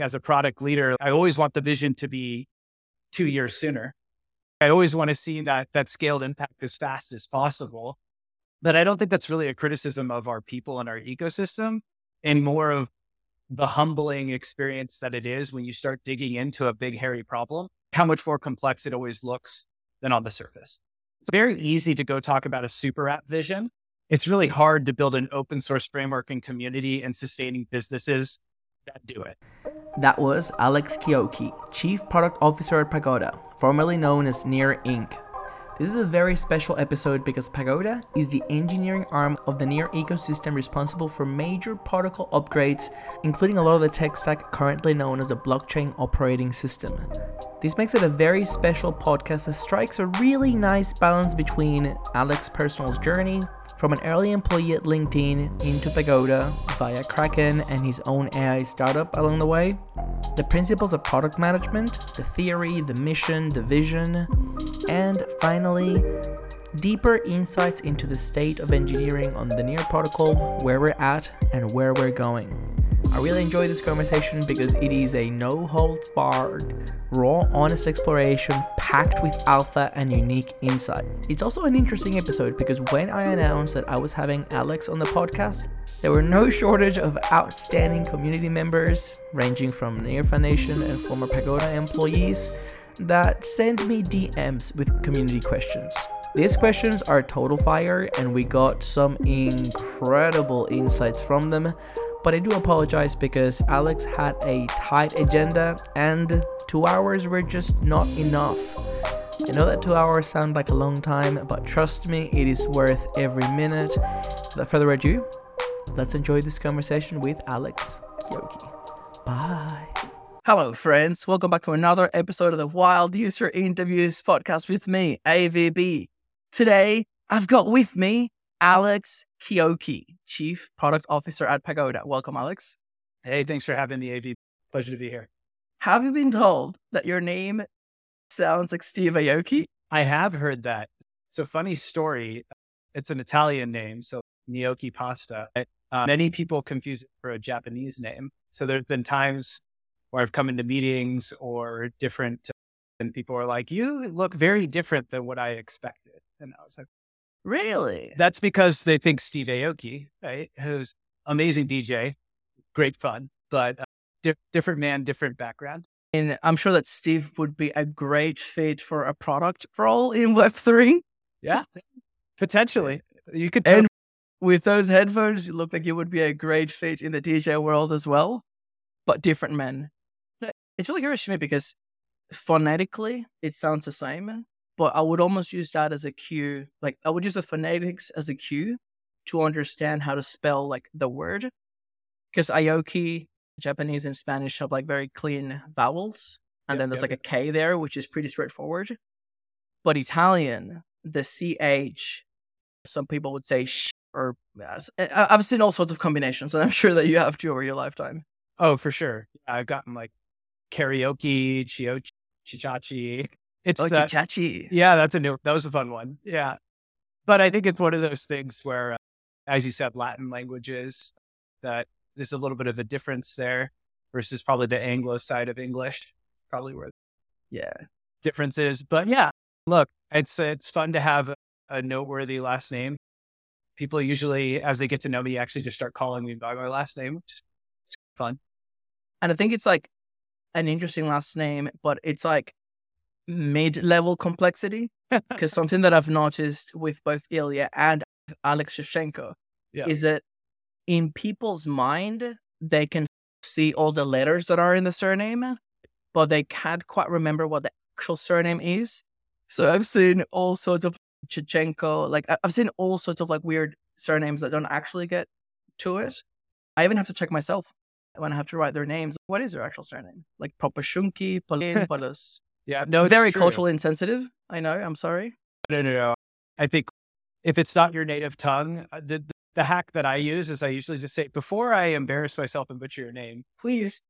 as a product leader, I always want the vision to be two years sooner. I always want to see that that scaled impact as fast as possible. But I don't think that's really a criticism of our people and our ecosystem and more of the humbling experience that it is when you start digging into a big, hairy problem, how much more complex it always looks than on the surface. It's very easy to go talk about a super app vision. It's really hard to build an open source framework and community and sustaining businesses that do it. That was Alex Chiocchi, Chief Product Officer at Pagoda, formerly known as Near Inc. This is a very special episode because Pagoda is the engineering arm of the Near ecosystem responsible for major protocol upgrades, including a lot of the tech stack currently known as the blockchain operating system. This makes it a very special podcast that strikes a really nice balance between Alex's personal journey from an early employee at LinkedIn into Pagoda via Kraken and his own AI startup along the way, the principles of product management, the theory, the mission, the vision, and finally, deeper insights into the state of engineering on the Near protocol, where we're at, and where we're going. I really enjoy this conversation because it is a no holds barred, raw, honest exploration packed with alpha and unique insight. It's also an interesting episode because when I announced that I was having Alex on the podcast, there were no shortage of outstanding community members, ranging from Near Foundation and former Pagoda employees, that sent me DMs with community questions. These questions are total fire, and we got some incredible insights from them but I do apologize because Alex had a tight agenda and two hours were just not enough. I know that two hours sound like a long time, but trust me, it is worth every minute. Without further ado, let's enjoy this conversation with Alex Chiocchi. Bye. Hello, friends. Welcome back to another episode of the Wild User Interviews podcast with me, AVB. Today, I've got with me Alex Chiocchi, Chief Product Officer at Pagoda. Welcome, Alex. Hey, thanks for having me, AV. Pleasure to be here. Have you been told that your name sounds like Steve Aoki? I have heard that. So, funny story. It's an Italian name, so gnocchi pasta. Uh, many people confuse it for a Japanese name. So, there's been times where I've come into meetings or different, and people are like, "You look very different than what I expected," and I was like, Really? That's because they think Steve Aoki, right, who's amazing DJ, great fun, but uh, di- different man, different background. And I'm sure that Steve would be a great fit for a product role in Web3. Yeah, potentially. You could. and with those headphones, you look like you would be a great fit in the DJ world as well, but different men. It's really curious to me because phonetically, it sounds the same, but I would almost use that as a cue. Like I would use the phonetics as a cue to understand how to spell like the word. Because Aoki, Japanese and Spanish have like very clean vowels. And yep, then there's yep. like a K there, which is pretty straightforward. But Italian, the CH, some people would say sh or eh, I've seen all sorts of combinations, and I'm sure that you have too over your lifetime. Oh, for sure. I've gotten like karaoke, chiochi, chichachi. It's oh, that, Chichachi. Yeah, that's a new. That was a fun one. Yeah, but I think it's one of those things where, uh, as you said, Latin languages that there's a little bit of a difference there versus probably the Anglo side of English, probably where yeah difference is. But yeah, look, it's it's fun to have a, a noteworthy last name. People usually, as they get to know me, actually just start calling me by my last name. It's fun. And I think it's like an interesting last name, but it's like mid level complexity. Because something that I've noticed with both Illia and Alex Shevchenko yeah. is that in people's mind, they can see all the letters that are in the surname, but they can't quite remember what the actual surname is. So I've seen all sorts of Chechenko, like I've seen all sorts of like weird surnames that don't actually get to it. I even have to check myself when I have to write their names. What is their actual surname? Like Popashunki, Polin, Polos. Yeah, no, very true. culturally insensitive. I know. I'm sorry. No, no, no. I think if it's not your native tongue, uh, the, the, the hack that I use is I usually just say before I embarrass myself and butcher your name, please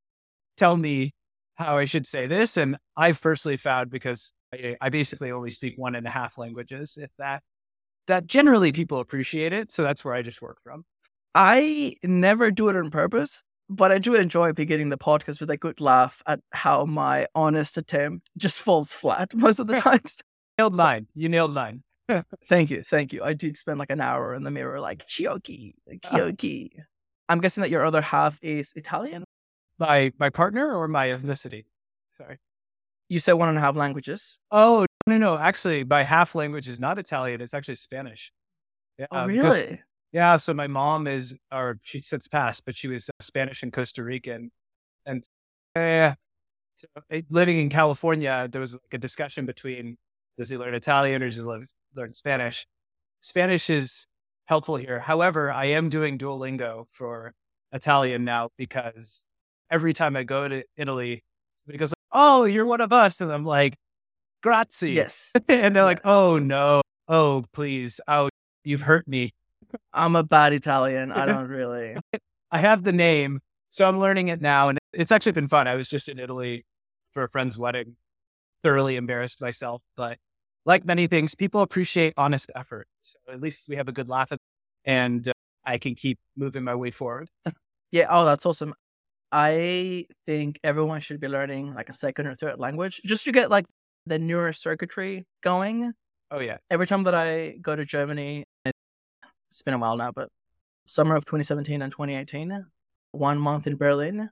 tell me how I should say this. And I've personally found because I, I basically only speak one and a half languages, if that, that generally people appreciate it. So that's where I just work from. I never do it on purpose but I do enjoy beginning the podcast with a good laugh at how my honest attempt just falls flat most of the times. nailed nine. You nailed nine. thank you, thank you. I did spend like an hour in the mirror, like Chioki, Chioki. Uh, I'm guessing that your other half is Italian. My my partner or my ethnicity? Sorry. You said one and a half languages. Oh no no! Actually, my half language is not Italian. It's actually Spanish. Yeah, oh really? Yeah. So my mom is, or she sits past, but she was uh, Spanish and Costa Rican, and yeah. So, eh, living in California, there was like a discussion between does he learn Italian or does he learn Spanish? Spanish is helpful here. However, I am doing Duolingo for Italian now because every time I go to Italy, somebody goes, "Oh, you're one of us," and I'm like, "Grazie." Yes, and they're yes. like, "Oh no, oh please, oh you've hurt me." I'm a bad Italian. I don't really. I have the name, so I'm learning it now, and it's actually been fun. I was just in Italy for a friend's wedding, thoroughly embarrassed myself, but like many things, people appreciate honest effort. So at least we have a good laugh at, and uh, I can keep moving my way forward. yeah. Oh, that's awesome. I think everyone should be learning like a second or third language just to get like the neurocircuitry going. Oh yeah. Every time that I go to Germany, it's been a while now, but summer of 2017 and 2018, one month in Berlin,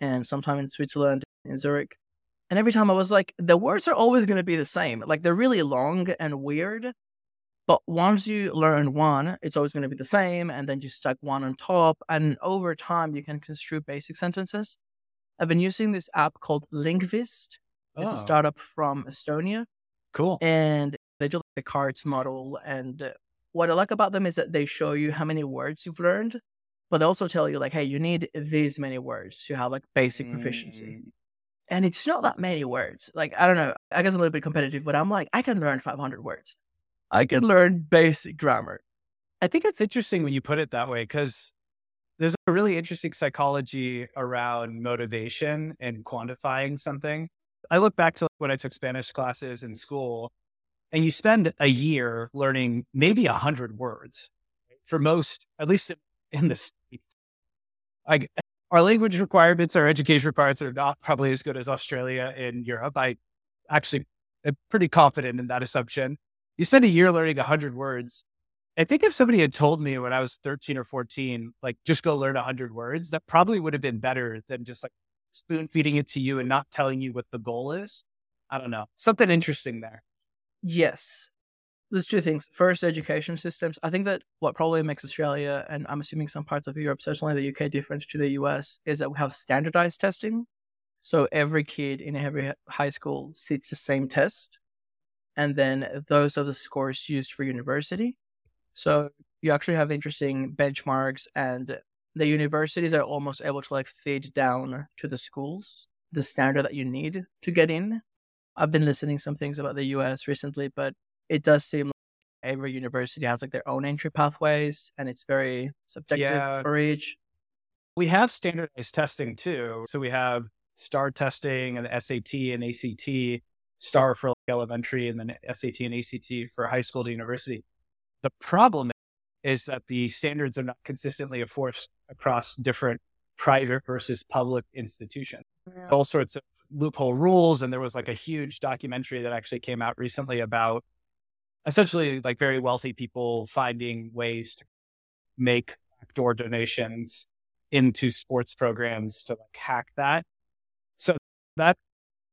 and sometime in Switzerland in Zurich. And every time I was like, the words are always going to be the same. Like they're really long and weird. But once you learn one, it's always going to be the same. And then you stack one on top. And over time, you can construe basic sentences. I've been using this app called Lingvist. It's oh. a startup from Estonia. Cool. And they do like the cards model. And what I like about them is that they show you how many words you've learned, but they also tell you, like, hey, you need these many words to have like basic proficiency. Mm and it's not that many words. Like, I don't know, I guess I'm a little bit competitive, but I'm like, I can learn 500 words. I can learn basic grammar. I think it's interesting when you put it that way because there's a really interesting psychology around motivation and quantifying something. I look back to when I took Spanish classes in school, and you spend a year learning maybe a hundred words. For most, at least in the states, I our language requirements, our education requirements are not probably as good as Australia and Europe. I actually am pretty confident in that assumption. You spend a year learning a 100 words. I think if somebody had told me when I was 13 or 14, like just go learn a 100 words, that probably would have been better than just like spoon feeding it to you and not telling you what the goal is. I don't know. Something interesting there. Yes there's two things. First, education systems. I think that what probably makes Australia and I'm assuming some parts of Europe, certainly the UK, different to the US, is that we have standardized testing. So every kid in every high school sits the same test, and then those are the scores used for university. So you actually have interesting benchmarks, and the universities are almost able to like feed down to the schools the standard that you need to get in. I've been listening some things about the US recently, but it does seem like every university has like their own entry pathways and it's very subjective yeah. for each. We have standardized testing too. So we have STAR testing and SAT and ACT, STAR for like elementary and then SAT and ACT for high school to university. The problem is that the standards are not consistently enforced across different private versus public institutions. Yeah. All sorts of loophole rules. And there was like a huge documentary that actually came out recently about essentially like very wealthy people finding ways to make backdoor donations into sports programs to like hack that. So that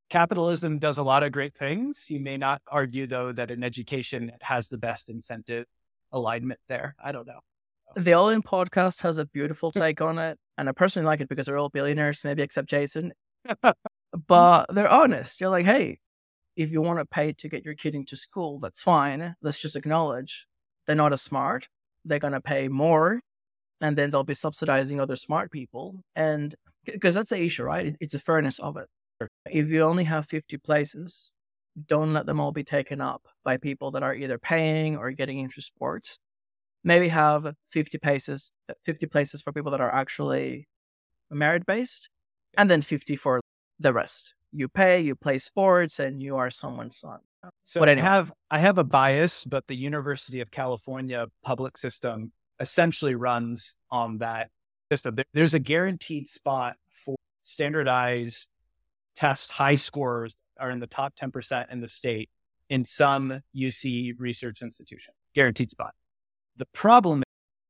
capitalism does a lot of great things. You may not argue though that in education it has the best incentive alignment there. I don't know. The All In podcast has a beautiful take on it. And I personally like it because they're all billionaires, maybe except Jason. Mm-hmm. but they're honest. You're like, hey, if you want to pay to get your kid into school, that's fine. Let's just acknowledge they're not as smart. They're going to pay more and then they'll be subsidizing other smart people. And because that's the issue, right? It's the fairness of it. If you only have 50 places, don't let them all be taken up by people that are either paying or getting into sports. Maybe have 50 places, 50 places for people that are actually merit based, and then 50 for the rest you pay, you play sports, and you are someone's son. So but anyway. I have I have a bias, but the University of California public system essentially runs on that. system. There's a guaranteed spot for standardized test high scores are in the top 10% in the state in some UC research institution, guaranteed spot. The problem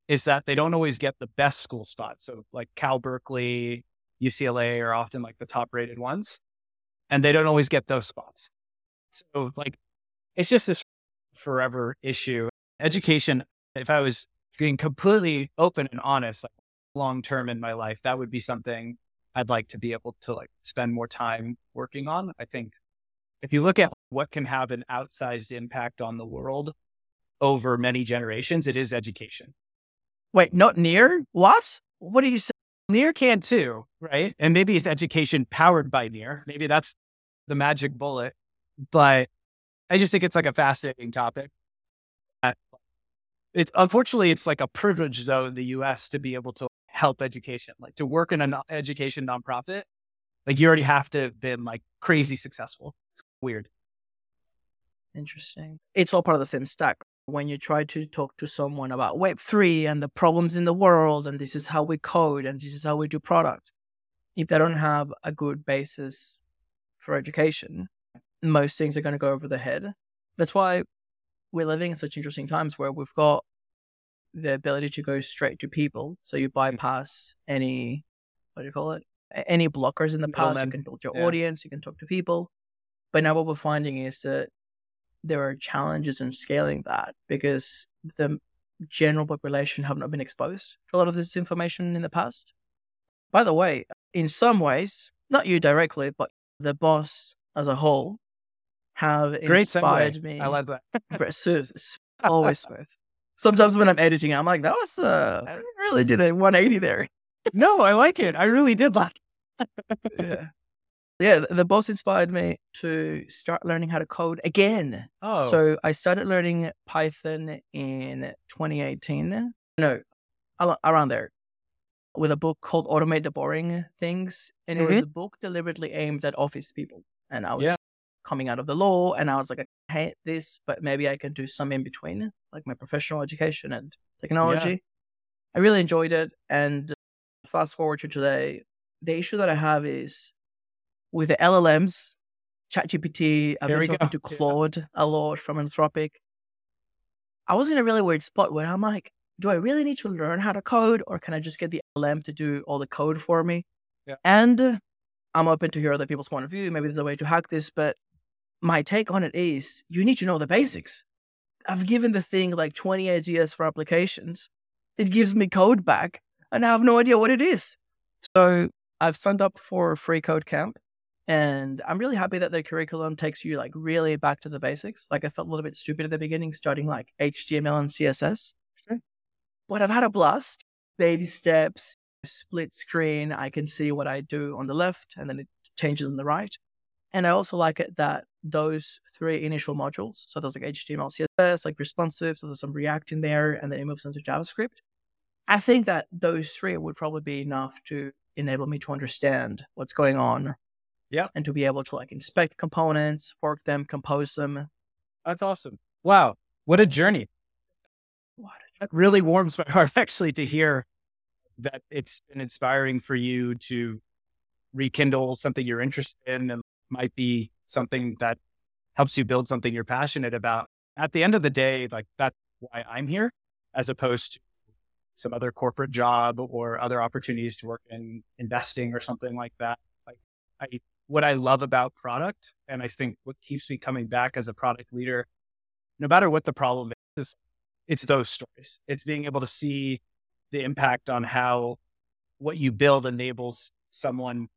is that they don't always get the best school spots. So like Cal Berkeley, UCLA are often like the top rated ones and they don't always get those spots. So like it's just this forever issue. Education, if I was being completely open and honest, like long term in my life, that would be something I'd like to be able to like spend more time working on. I think if you look at what can have an outsized impact on the world over many generations, it is education. Wait, not near? What? What do you say? Near can too, right? And maybe it's education powered by near. Maybe that's the magic bullet. But I just think it's like a fascinating topic. Uh, it's unfortunately it's like a privilege though in the US to be able to help education, like to work in an education nonprofit. Like you already have to have been like crazy successful. It's weird. Interesting. It's all part of the same stack. When you try to talk to someone about Web3 and the problems in the world, and this is how we code and this is how we do product, if they don't have a good basis for education, most things are going to go over the head. That's why we're living in such interesting times where we've got the ability to go straight to people. So you mm. bypass any, what do you call it? Any blockers in the past. You can build your yeah. audience, you can talk to people. But now what we're finding is that there are challenges in scaling that because the general population have not been exposed to a lot of this information in the past. By the way, in some ways, not you directly, but the BOS as a whole have Great inspired segue. me. I love that. smooth, always smooth. Sometimes when I'm editing, I'm like, that was uh, I really did a 180 there. no, I like it. I really did like. It. Yeah, yeah. The BOS inspired me to start learning how to code again. Oh, so I started learning Python in 2018. No, around there with a book called Automate the Boring Things. And it mm-hmm. was a book deliberately aimed at office people. And I was yeah. coming out of the law and I was like, I hate this, but maybe I can do some in between, like my professional education and technology. Yeah. I really enjoyed it. And fast forward to today, the issue that I have is with the LLMs, ChatGPT, I've been talking go. to Claude yeah. a lot from Anthropic. I was in a really weird spot where I'm like, do I really need to learn how to code or can I just get the LM to do all the code for me? Yeah. And I'm open to hear other people's point of view. Maybe there's a way to hack this, but my take on it is you need to know the basics. I've given the thing like 20 ideas for applications. It gives me code back and I have no idea what it is. So I've signed up for a free code camp and I'm really happy that the curriculum takes you like really back to the basics. Like I felt a little bit stupid at the beginning, starting like HTML and CSS. But I've had a blast. Baby steps, split screen. I can see what I do on the left and then it changes on the right. And I also like it that those three initial modules, so there's like HTML, CSS, like responsive, so there's some React in there, and then it moves into JavaScript. I think that those three would probably be enough to enable me to understand what's going on. Yeah. And to be able to like inspect components, fork them, compose them. That's awesome. Wow. What a journey. What that really warms my heart actually to hear that it's been inspiring for you to rekindle something you're interested in and might be something that helps you build something you're passionate about. At the end of the day, like that's why I'm here, as opposed to some other corporate job or other opportunities to work in investing or something like that. Like I, what I love about product, and I think what keeps me coming back as a product leader, no matter what the problem is, is it's those stories. It's being able to see the impact on how what you build enables someone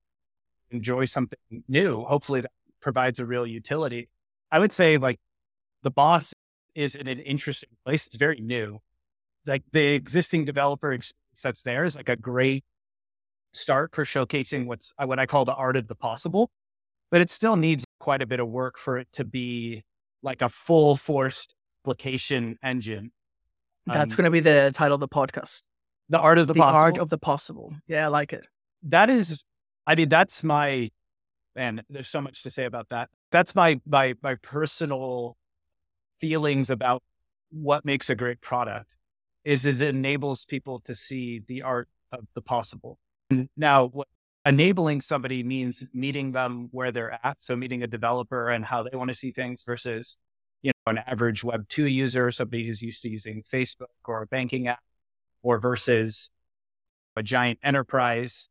enjoy something new. Hopefully that provides a real utility. I would say like the BOS is in an interesting place. It's very new. Like the existing developer experience that's there is like a great start for showcasing what's uh, what I call the art of the possible, but it still needs quite a bit of work for it to be like a full forced application engine that's um, going to be the title of the podcast. The art of the, the possible. art of the possible. Yeah, I like it. That is, I mean, that's my, man. There's so much to say about that. That's my my my personal feelings about what makes a great product. Is is it enables people to see the art of the possible. Mm. Now, what enabling somebody means meeting them where they're at. So meeting a developer and how they want to see things versus, you know, an average web two user, somebody who's used to using Facebook or a banking app or versus a giant enterprise.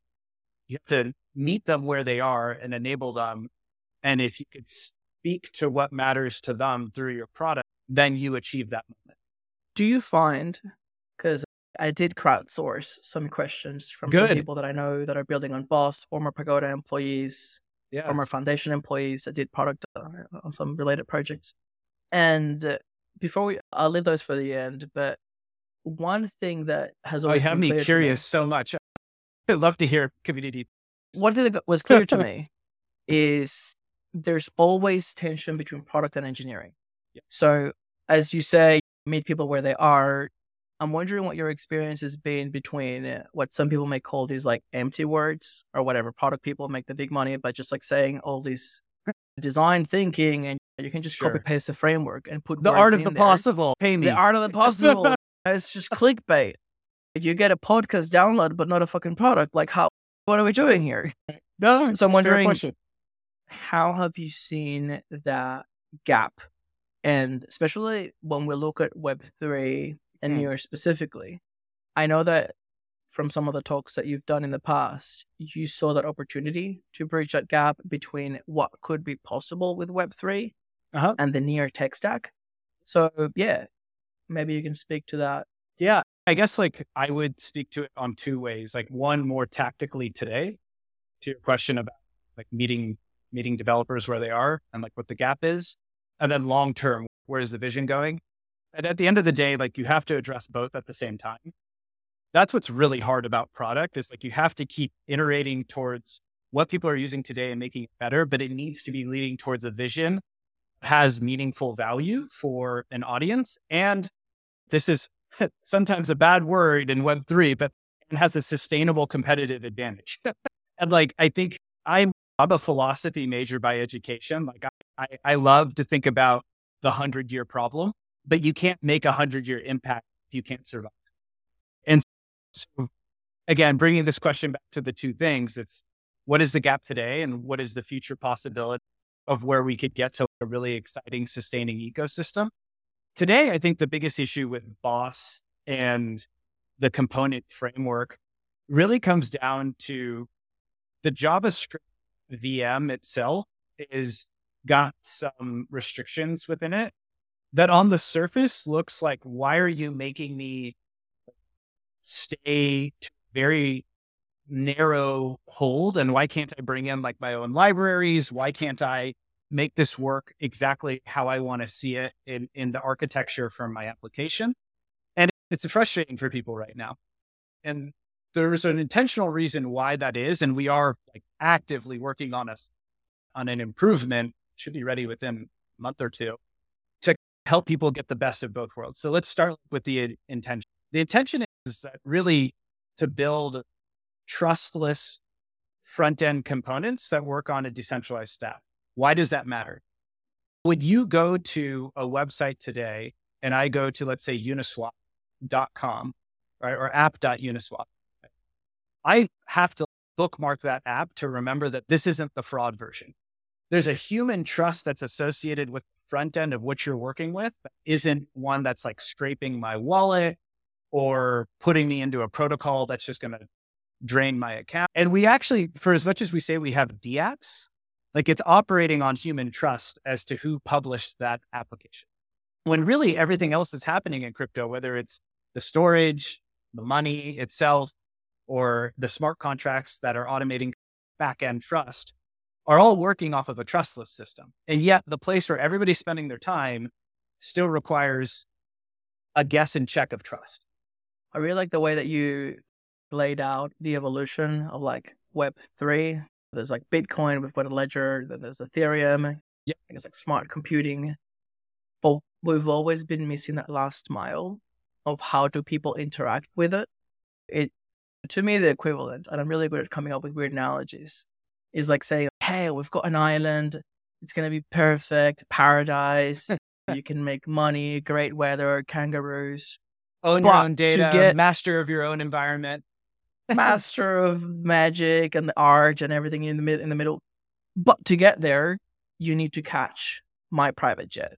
You have to meet them where they are and enable them. And if you could speak to what matters to them through your product, then you achieve that moment. Do you find, because I did crowdsource some questions from Good. some people that I know that are building on BOS, former Pagoda employees, Yeah. former Foundation employees that did product uh, on some related projects. And uh, before we, I'll leave those for the end. But one thing that has Oh, you always have been me curious so much. I'd love to hear community. one thing that was clear to me is there's always tension between product and engineering. Yeah. So, as you say, meet people where they are. I'm wondering what your experience has been between uh, what some people may call these like empty words or whatever. Product people make the big money by just like saying all these design thinking, and you can just Sure. copy paste the framework and put The art of the there. possible. Pay me. The art of the possible. it's just clickbait. If you get a podcast download, but not a fucking product. Like, how? What are we doing here? no, So I'm wondering- How have you seen that gap? And especially when we look at Web3 and Hmm. Near specifically, I know that from some of the talks that you've done in the past, you saw that opportunity to bridge that gap between what could be possible with Web3 Uh-huh. and the Near tech stack. So, yeah, maybe you can speak to that. Yeah. I guess like I would speak to it on two ways. Like one more tactically today to your question about like meeting meeting developers where they are and like what the gap is. And then long term, where is the vision going? And at the end of the day, like you have to address both at the same time. That's what's really hard about product is like you have to keep iterating towards what people are using today and making it better, but it needs to be leading towards a vision has meaningful value for an audience. And this is sometimes a bad word in Web3, but it has a sustainable competitive advantage. and like, I think I'm, I'm a philosophy major by education. Like, I, I, I love to think about the hundred year problem, but you can't make a hundred year impact if you can't survive. And so, again, bringing this question back to the two things, it's what is the gap today and what is the future possibility of where we could get to a really exciting, sustaining ecosystem? Today, I think the biggest issue with BOS and the component framework really comes down to the JavaScript VM itself is got some restrictions within it that on the surface looks like, why are you making me stay to very narrow hold? And why can't I bring in like my own libraries? Why can't I make this work exactly how I want to see it in, in the architecture for my application? And it's frustrating for people right now. And there's an intentional reason why that is. And we are like actively working on us on an improvement, should be ready within a month or two help people get the best of both worlds. So let's start with the intention. The intention is really to build trustless front end components that work on a decentralized stack. Why does that matter? When you go to a website today and I go to, let's say, uniswap.com right, or app.uniswap, I have to bookmark that app to remember that this isn't the fraud version. There's a human trust that's associated with front end of what you're working with isn't one that's like scraping my wallet or putting me into a protocol that's just going to drain my account. And we actually, for as much as we say we have DApps, like it's operating on human trust as to who published that application. When really everything else that's happening in crypto, whether it's the storage, the money itself, or the smart contracts that are automating back-end trust are all working off of a trustless system. And yet the place where everybody's spending their time still requires a guess and check of trust. I really like the way that you laid out the evolution of like Web three. There's like Bitcoin, we've got a ledger, then there's Ethereum. Yeah. I guess like smart computing. But we've always been missing that last mile of how do people interact with it. It to me the equivalent, and I'm really good at coming up with weird analogies, is like saying, Hey, we've got an island, it's gonna be perfect, paradise, you can make money, great weather, kangaroos. Own But your to own data, get- master of your own environment. master of magic and the art and everything in the mid in the middle. But to get there, you need to catch my private jet.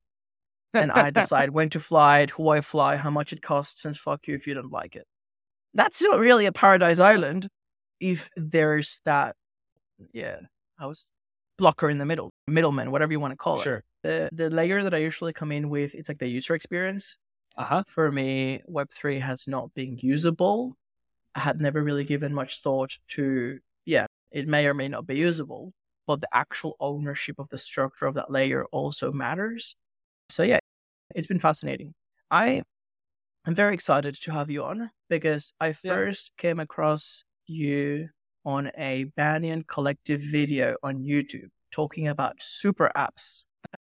And I decide when to fly it, who I fly, how much it costs, and fuck you if you don't like it. That's not really a paradise island if there's that yeah, I was blocker in the middle, middleman, whatever you want to call Sure. it. The the layer that I usually come in with, it's like the user experience. Uh huh. For me, Web3 has not been usable. I had never really given much thought to, yeah, it may or may not be usable, but the actual ownership of the structure of that layer also matters. So, yeah, it's been fascinating. I am very excited to have you on because I Yeah. first came across you on a Banyan Collective video on YouTube talking about super apps.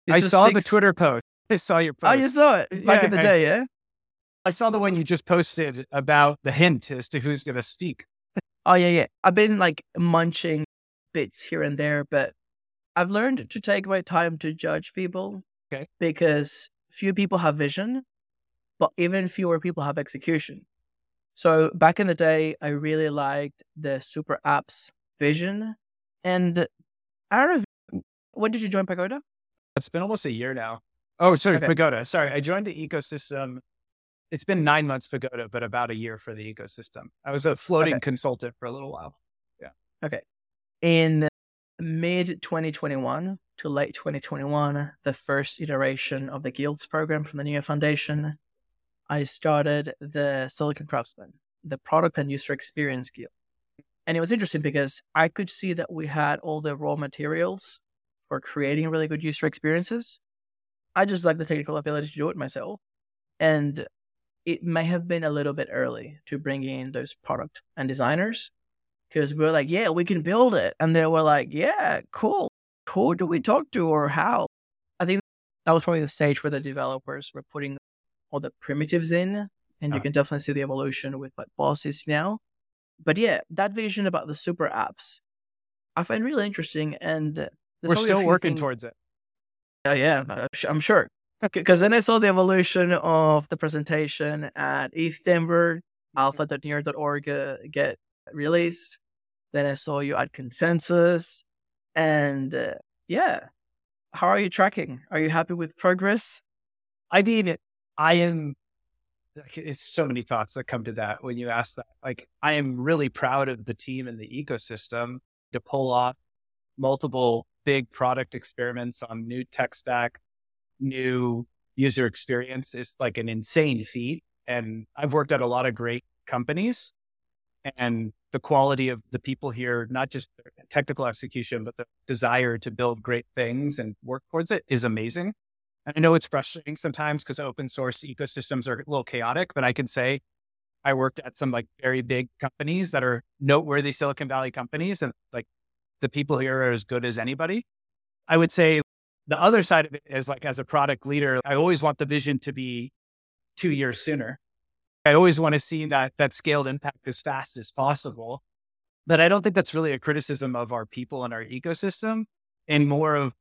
This I saw the Twitter post. I saw your Oh, post. you saw it back in the I- day, yeah? I saw the one you just posted about the hint as to who's going to speak. Oh yeah, yeah. I've been like munching bits here and there, but I've learned to take my time to judge people. Okay. Because few people have vision, but even fewer people have execution. So back in the day, I really liked the super apps vision. And I don't know, when did you join Pagoda? It's been almost a year now. Oh, sorry, Okay. Pagoda. Sorry, I joined the ecosystem. It's been nine months Pagoda, but about a year for the ecosystem. I was a floating Okay. consultant for a little while. Yeah. Okay. In mid 2021 to late 2021, the first iteration of the Guilds program from the Near Foundation, I started the Silicon Craftsman, the product and user experience guild. And it was interesting because I could see that we had all the raw materials for creating really good user experiences. I just like the technical ability to do it myself. And it may have been a little bit early to bring in those product and designers because we were like, yeah, we can build it. And they were like, yeah, cool. Who do we talk to or how? I think that was probably the stage where the developers were putting all the primitives in. And you Uh. can definitely see the evolution with what bosses now. But yeah, that vision about the super apps, I find really interesting. And We're still working things- towards it. Oh, yeah, I'm I'm sure. Because then I saw the evolution of the presentation at ETH Denver, alpha.near.org uh, get released. Then I saw you at Consensus. And uh, yeah, how are you tracking? Are you happy with progress? I mean, I am, it's so many thoughts that come to that when you ask that. Like, I am really proud of the team and the ecosystem to pull off multiple big product experiments on new tech stack, new user experience is like an insane feat. And I've worked at a lot of great companies and the quality of the people here, not just technical execution, but the desire to build great things and work towards it is amazing. And I know it's frustrating sometimes because open source ecosystems are a little chaotic, but I can say I worked at some like very big companies that are noteworthy Silicon Valley companies and like the people here are as good as anybody. I would say the other side of it is like as a product leader, I always want the vision to be two years sooner. I always want to see that that scaled impact as fast as possible. But I don't think that's really a criticism of our people and our ecosystem and more of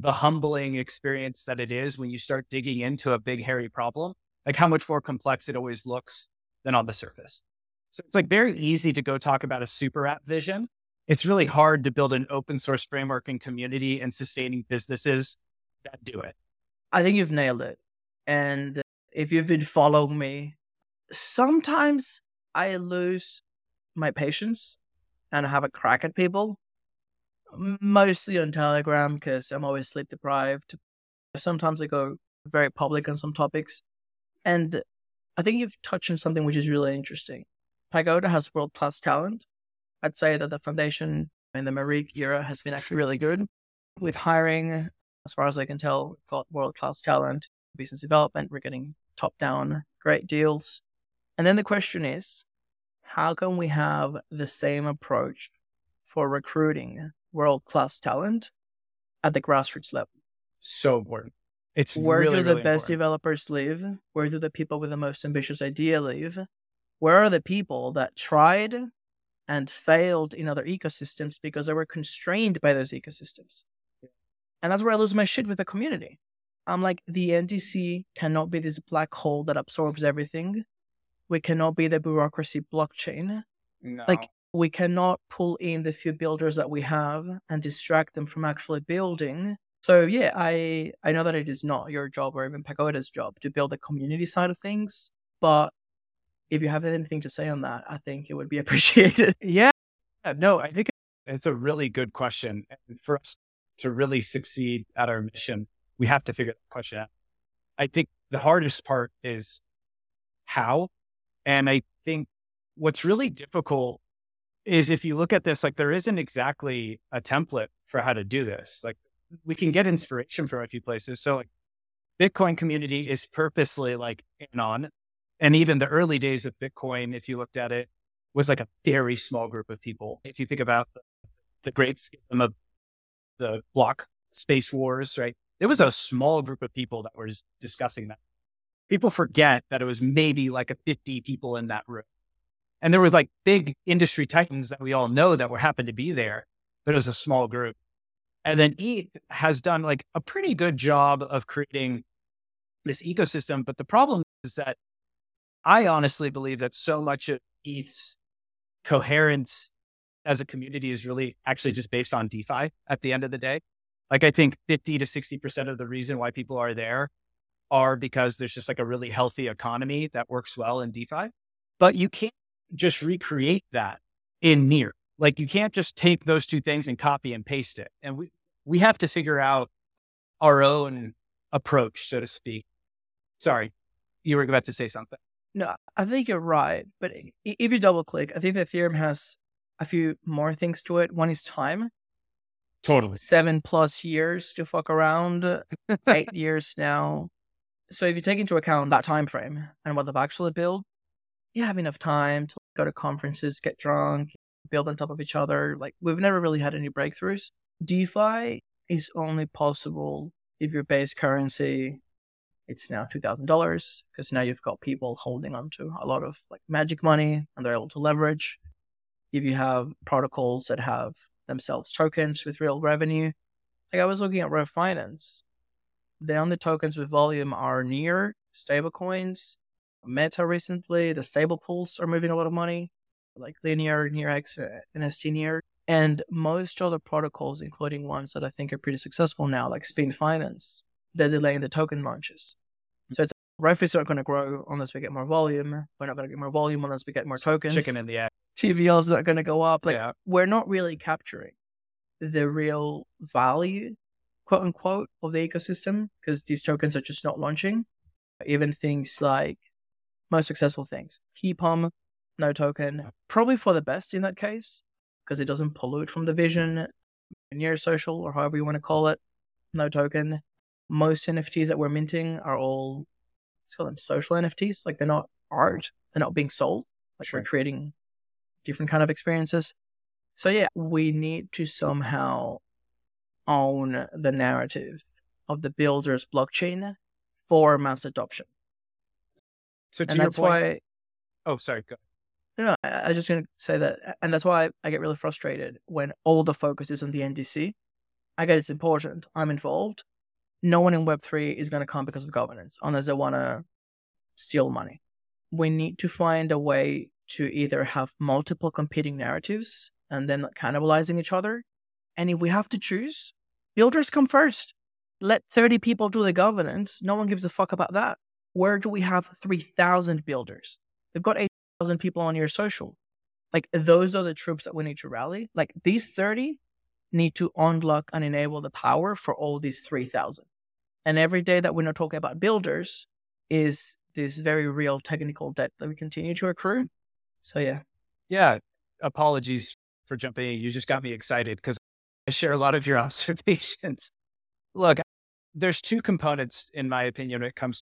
the humbling experience that it is when you start digging into a big hairy problem, like how much more complex it always looks than on the surface. So it's like very easy to go talk about a super app vision. It's really hard to build an open source framework and community and sustaining businesses that do it. I think you've nailed it. And if you've been following me, sometimes I lose my patience and have a crack at people, mostly on Telegram because I'm always sleep deprived. Sometimes I go very public on some topics. And I think you've touched on something which is really interesting. Pagoda has world class talent. I'd say that the foundation in the Marieke era has been actually really good with hiring. As far as I can tell, got world class talent, business development. We're getting top down great deals. And then the question is, how can we have the same approach for recruiting world class talent at the grassroots level? So important. It's Where really, do the really best important. developers live? Where do the people with the most ambitious idea live? Where are the people that tried and failed in other ecosystems because they were constrained by those ecosystems? And that's where I lose my shit with the community. I'm like, the NDC cannot be this black hole that absorbs everything. We cannot be the bureaucracy blockchain. No. Like we cannot pull in the few builders that we have and distract them from actually building. So yeah, I I know that it is not your job or even Pagoda's job to build the community side of things, but if you have anything to say on that, I think it would be appreciated. Yeah. No, I think it's a really good question. And for us to really succeed at our mission, we have to figure that question out. I think the hardest part is how. And I think what's really difficult is if you look at this, like there isn't exactly a template for how to do this. Like we can get inspiration from a few places. So like Bitcoin community is purposely like in on and even the early days of Bitcoin, if you looked at it, was like a very small group of people. If you think about the, the great schism of the block space wars, right? It was a small group of people that were discussing that. People forget that it was maybe like a 50 people in that room. And there were like big industry titans that we all know that were happened to be there, but it was a small group. And then ETH has done like a pretty good job of creating this ecosystem. But the problem is that I honestly believe that so much of ETH's coherence as a community is really actually just based on DeFi at the end of the day. Like I think 50 to 60% of the reason why people are there are because there's just like a really healthy economy that works well in DeFi. But you can't just recreate that in near. Like you can't just take those two things and copy and paste it. And we we have to figure out our own approach, so to speak. Sorry, you were about to say something. No, I think you're right. But if you double click, I think Ethereum has a few more things to it. One is time. Totally. Seven plus years to fuck around, eight years now. So if you take into account that time frame and what they've actually built, you have enough time to go to conferences, get drunk, build on top of each other. Like we've never really had any breakthroughs. DeFi is only possible if your base currency it's now $2,000 because now you've got people holding onto a lot of like magic money and they're able to leverage. If you have protocols that have themselves tokens with real revenue, like I was looking at Ref Finance, the only tokens with volume are near stablecoins, Meta recently, the stable pools are moving a lot of money, like Linear, NearX, and uh, ST Near. And most other protocols, including ones that I think are pretty successful now, like Spin Finance, they're delaying the token launches. Hmm. So it's is not going to grow unless we get more volume. We're not going to get more volume unless we get more tokens. Chicken in the egg. TVL is not going to go up. Like Yeah. we're not really capturing the real value, quote unquote, of the ecosystem because these tokens are just not launching. Even things like most successful things, Keypom, no token, probably for the best in that case because it doesn't pollute from the vision. Near social or however you want to call it, no token. Most NFTs that we're minting are all let's call them social NFTs. Like they're not art. They're not being sold. Like Sure. we're creating different kind of experiences. So yeah, we need to somehow own the narrative of the builder's blockchain for mass adoption. So to and your that's point, why oh, sorry. Go. no, no, I I was just gonna say that, and that's why I get really frustrated when all the focus is on the NDC. I get it's important. I'm involved. No one in Web three is gonna come because of governance, unless they want to steal money. We need to find a way to either have multiple competing narratives and then not cannibalizing each other. And if we have to choose, builders come first. Let 30 people do the governance. No one gives a fuck about that. Where do we have 3,000 builders? They've got 8,000 people on your social. Like, those are the troops that we need to rally. Like, these 30 need to unlock and enable the power for all these 3,000. And every day that we're not talking about builders is this very real technical debt that we continue to accrue. So, yeah. Yeah. Apologies for jumping in. You just got me excited because I share a lot of your observations. Look, there's two components, in my opinion, when it comes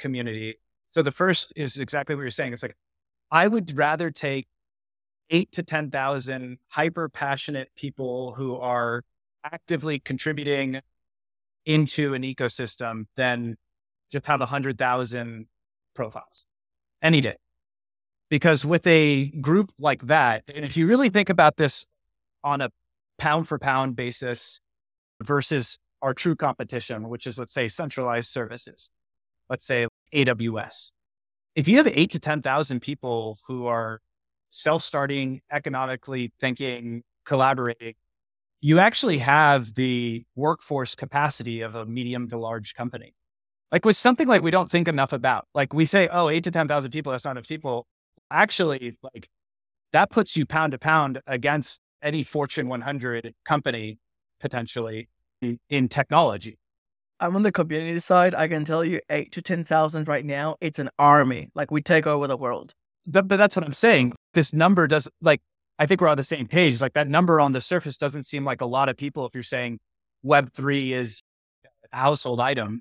community. So the first is exactly what you're saying. It's like, I would rather take eight to 10,000 hyper passionate people who are actively contributing into an ecosystem than just have 100,000 profiles any day. Because with a group like that, and if you really think about this on a pound for pound basis versus our true competition, which is, let's say, centralized services, let's say AWS. If you have eight to 10,000 people who are self starting, economically thinking, collaborating, you actually have the workforce capacity of a medium to large company. Like with something like we don't think enough about, like we say, oh, eight to 10,000 people, that's not enough people. Actually, like that puts you pound to pound against any Fortune 100 company potentially in, in technology. I'm on the community side. I can tell you eight to 10,000 right now. It's an army. Like we take over the world. but that's what I'm saying. This number does like, I think we're on the same page. Like that number on the surface doesn't seem like a lot of people if you're saying Web3 is a household item.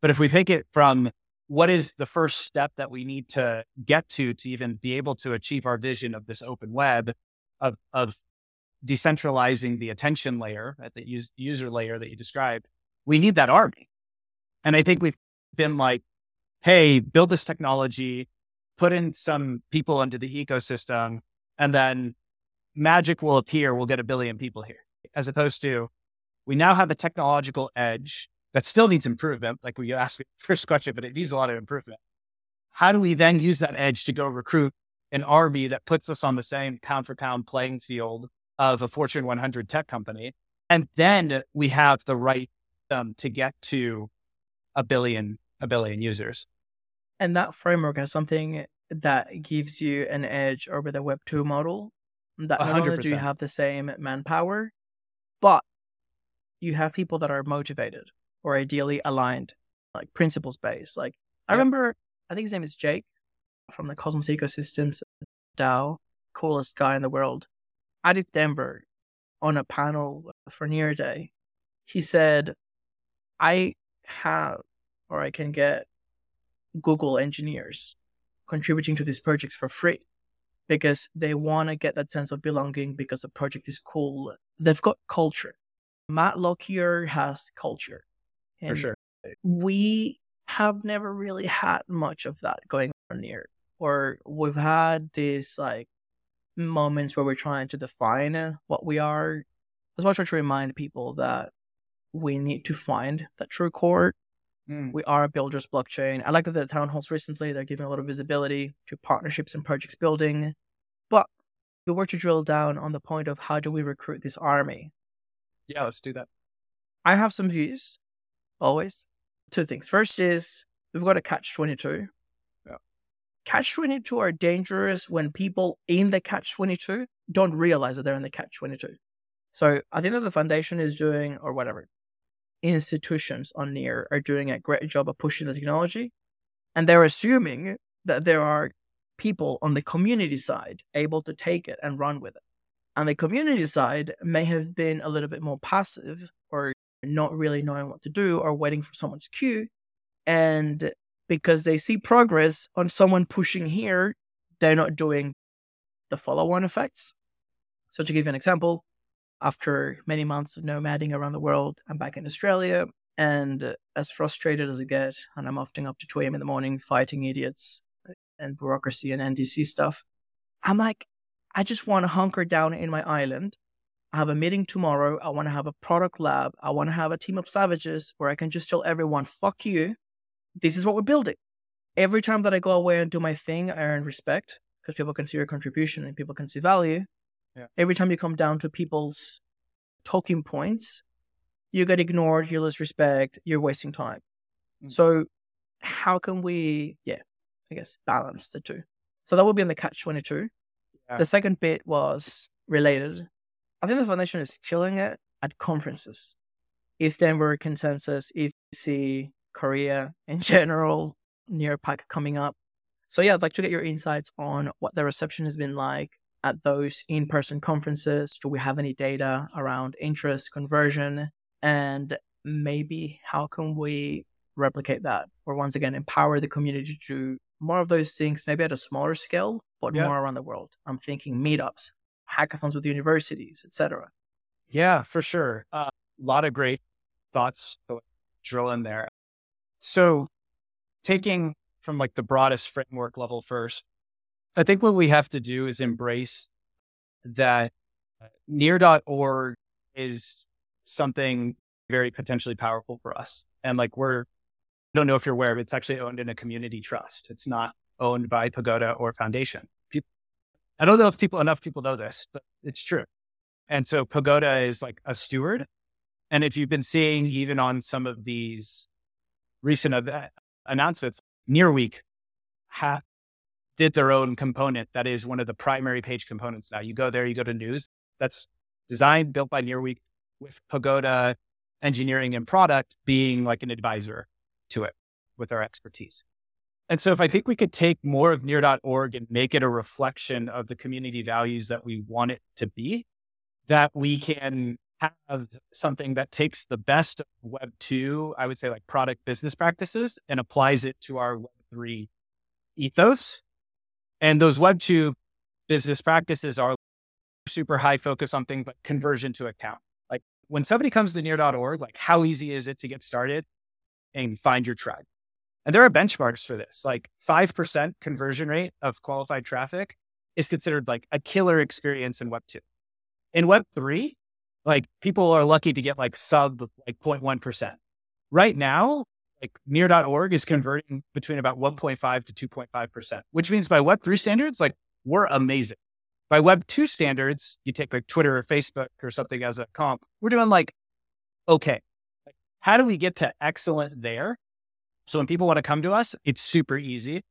But if we think it from what is the first step that we need to get to to even be able to achieve our vision of this open web of, of decentralizing the attention layer at the user layer that you described, we need that army. And I think we've been like, hey, build this technology, put in some people into the ecosystem, and then magic will appear. We'll get a billion people here. As opposed to, we now have a technological edge that still needs improvement. Like we asked me first question, but it needs a lot of improvement. How do we then use that edge to go recruit an army that puts us on the same pound for pound playing field of a Fortune 100 tech company? And then we have the right um, to get to a billion, a billion users. And that framework is something that gives you an edge over the Web 2 model. That not 100%. only do you have the same manpower, but you have people that are motivated or ideally aligned, like principles based. Like I remember, I think his name is Jake from the Cosmos Ecosystems DAO, coolest guy in the world. Adith Denver on a panel for Near Day, he said, I have or I can get Google engineers contributing to these projects for free because they want to get that sense of belonging because the project is cool. They've got culture. Matt Lockyer has culture. For sure. We have never really had much of that going on here. Or we've had these like moments where we're trying to define uh, what we are. As well, as try to remind people that we need to find that true core. Mm. We are a builder's blockchain. I like that the town halls recently, they're giving a lot of visibility to partnerships and projects building. But if we were to drill down on the point of how do we recruit this army? Yeah, let's do that. I have some views always. Two things. First is we've got a catch 22. Yeah. Catch 22 are dangerous when people in the catch 22 don't realize that they're in the catch 22. So I think that the foundation is doing, or whatever, institutions on Near are doing a great job of pushing the technology. And they're assuming that there are people on the community side able to take it and run with it. And the community side may have been a little bit more passive or not really knowing what to do or waiting for someone's cue. And because they see progress on someone pushing here, they're not doing the follow on effects. So, to give you an example, after many months of nomading around the world, I'm back in Australia. And as frustrated as I get, and I'm often up to 2 a.m. in the morning fighting idiots uh, and bureaucracy and NDC stuff, I'm like, I just want to hunker down in my island I have a meeting tomorrow. I want to have a product lab. I want to have a team of savages where I can just tell everyone, fuck you. This is what we're building. Every time that I go away and do my thing, I earn respect because people can see your contribution and people can see value. Yeah. Every time you come down to people's talking points, you get ignored, you lose respect, you're wasting time. Mm. So, how can we, yeah, I guess, balance the two? So, that would be in the catch 22. Yeah. The second bit was related I think the foundation is killing it at conferences. ETH Denver consensus, if you see Korea in general, NearPack coming up. So yeah, I'd like to get your insights on what the reception has been like at those in-person conferences. Do we have any data around interest, conversion, and maybe how can we replicate that or once again empower the community to do more of those things maybe at a smaller scale but yeah. more around the world i'm thinking meetups hackathons with universities, etc. Yeah, for sure. A uh, lot of great thoughts to drill in there. So, taking from like the broadest framework level first, I think what we have to do is embrace that near.org is something very potentially powerful for us. And like we're, I don't know if you're aware, but it's actually owned in a community trust. It's not owned by Pagoda or Foundation I don't know if people enough people know this, but it's true. And so Pagoda is like a steward. And if you've been seeing even on some of these recent event, announcements, Nearweek ha- did their own component that is one of the primary page components now. You go there, you go to news. That's designed, built by Nearweek with Pagoda engineering and product being like an advisor to it with our expertise. And so if I think we could take more of near.org and make it a reflection of the community values that we want it to be, that we can have something that takes the best of Web 2, I would say like product business practices, and applies it to our Web 3 ethos. And those Web 2 business practices are super high focus on things like conversion to account. Like when somebody comes to near.org, like how easy is it to get started and find your tribe? And there are benchmarks for this. Like 5% conversion rate of qualified traffic is considered like a killer experience in Web 2. In Web 3, like people are lucky to get like sub like 0.1%. Right now, like near.org is converting between about mm-hmm. 1.5 to 2.5%, which means by Web3 standards, like we're amazing. By Web2 standards, you take like Twitter or Facebook or something as a comp, we're doing like, okay, how do we get to excellent there? So when people want to come to us, it's super easy.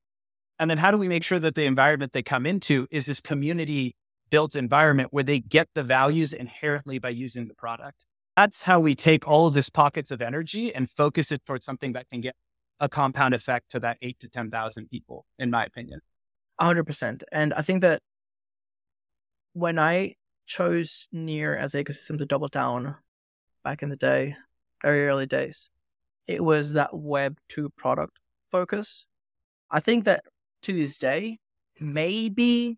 And then how do we make sure that the environment they come into is this community built environment where they get the values inherently by using the product? That's how we take all of this pockets of energy and focus it towards something that can get a compound effect to that eight to 10,000 people, in my opinion. 100%. And I think that when I chose Near as ecosystem to double down back in the day, very early days, it was that Web 2 product focus. I think that to this day, maybe,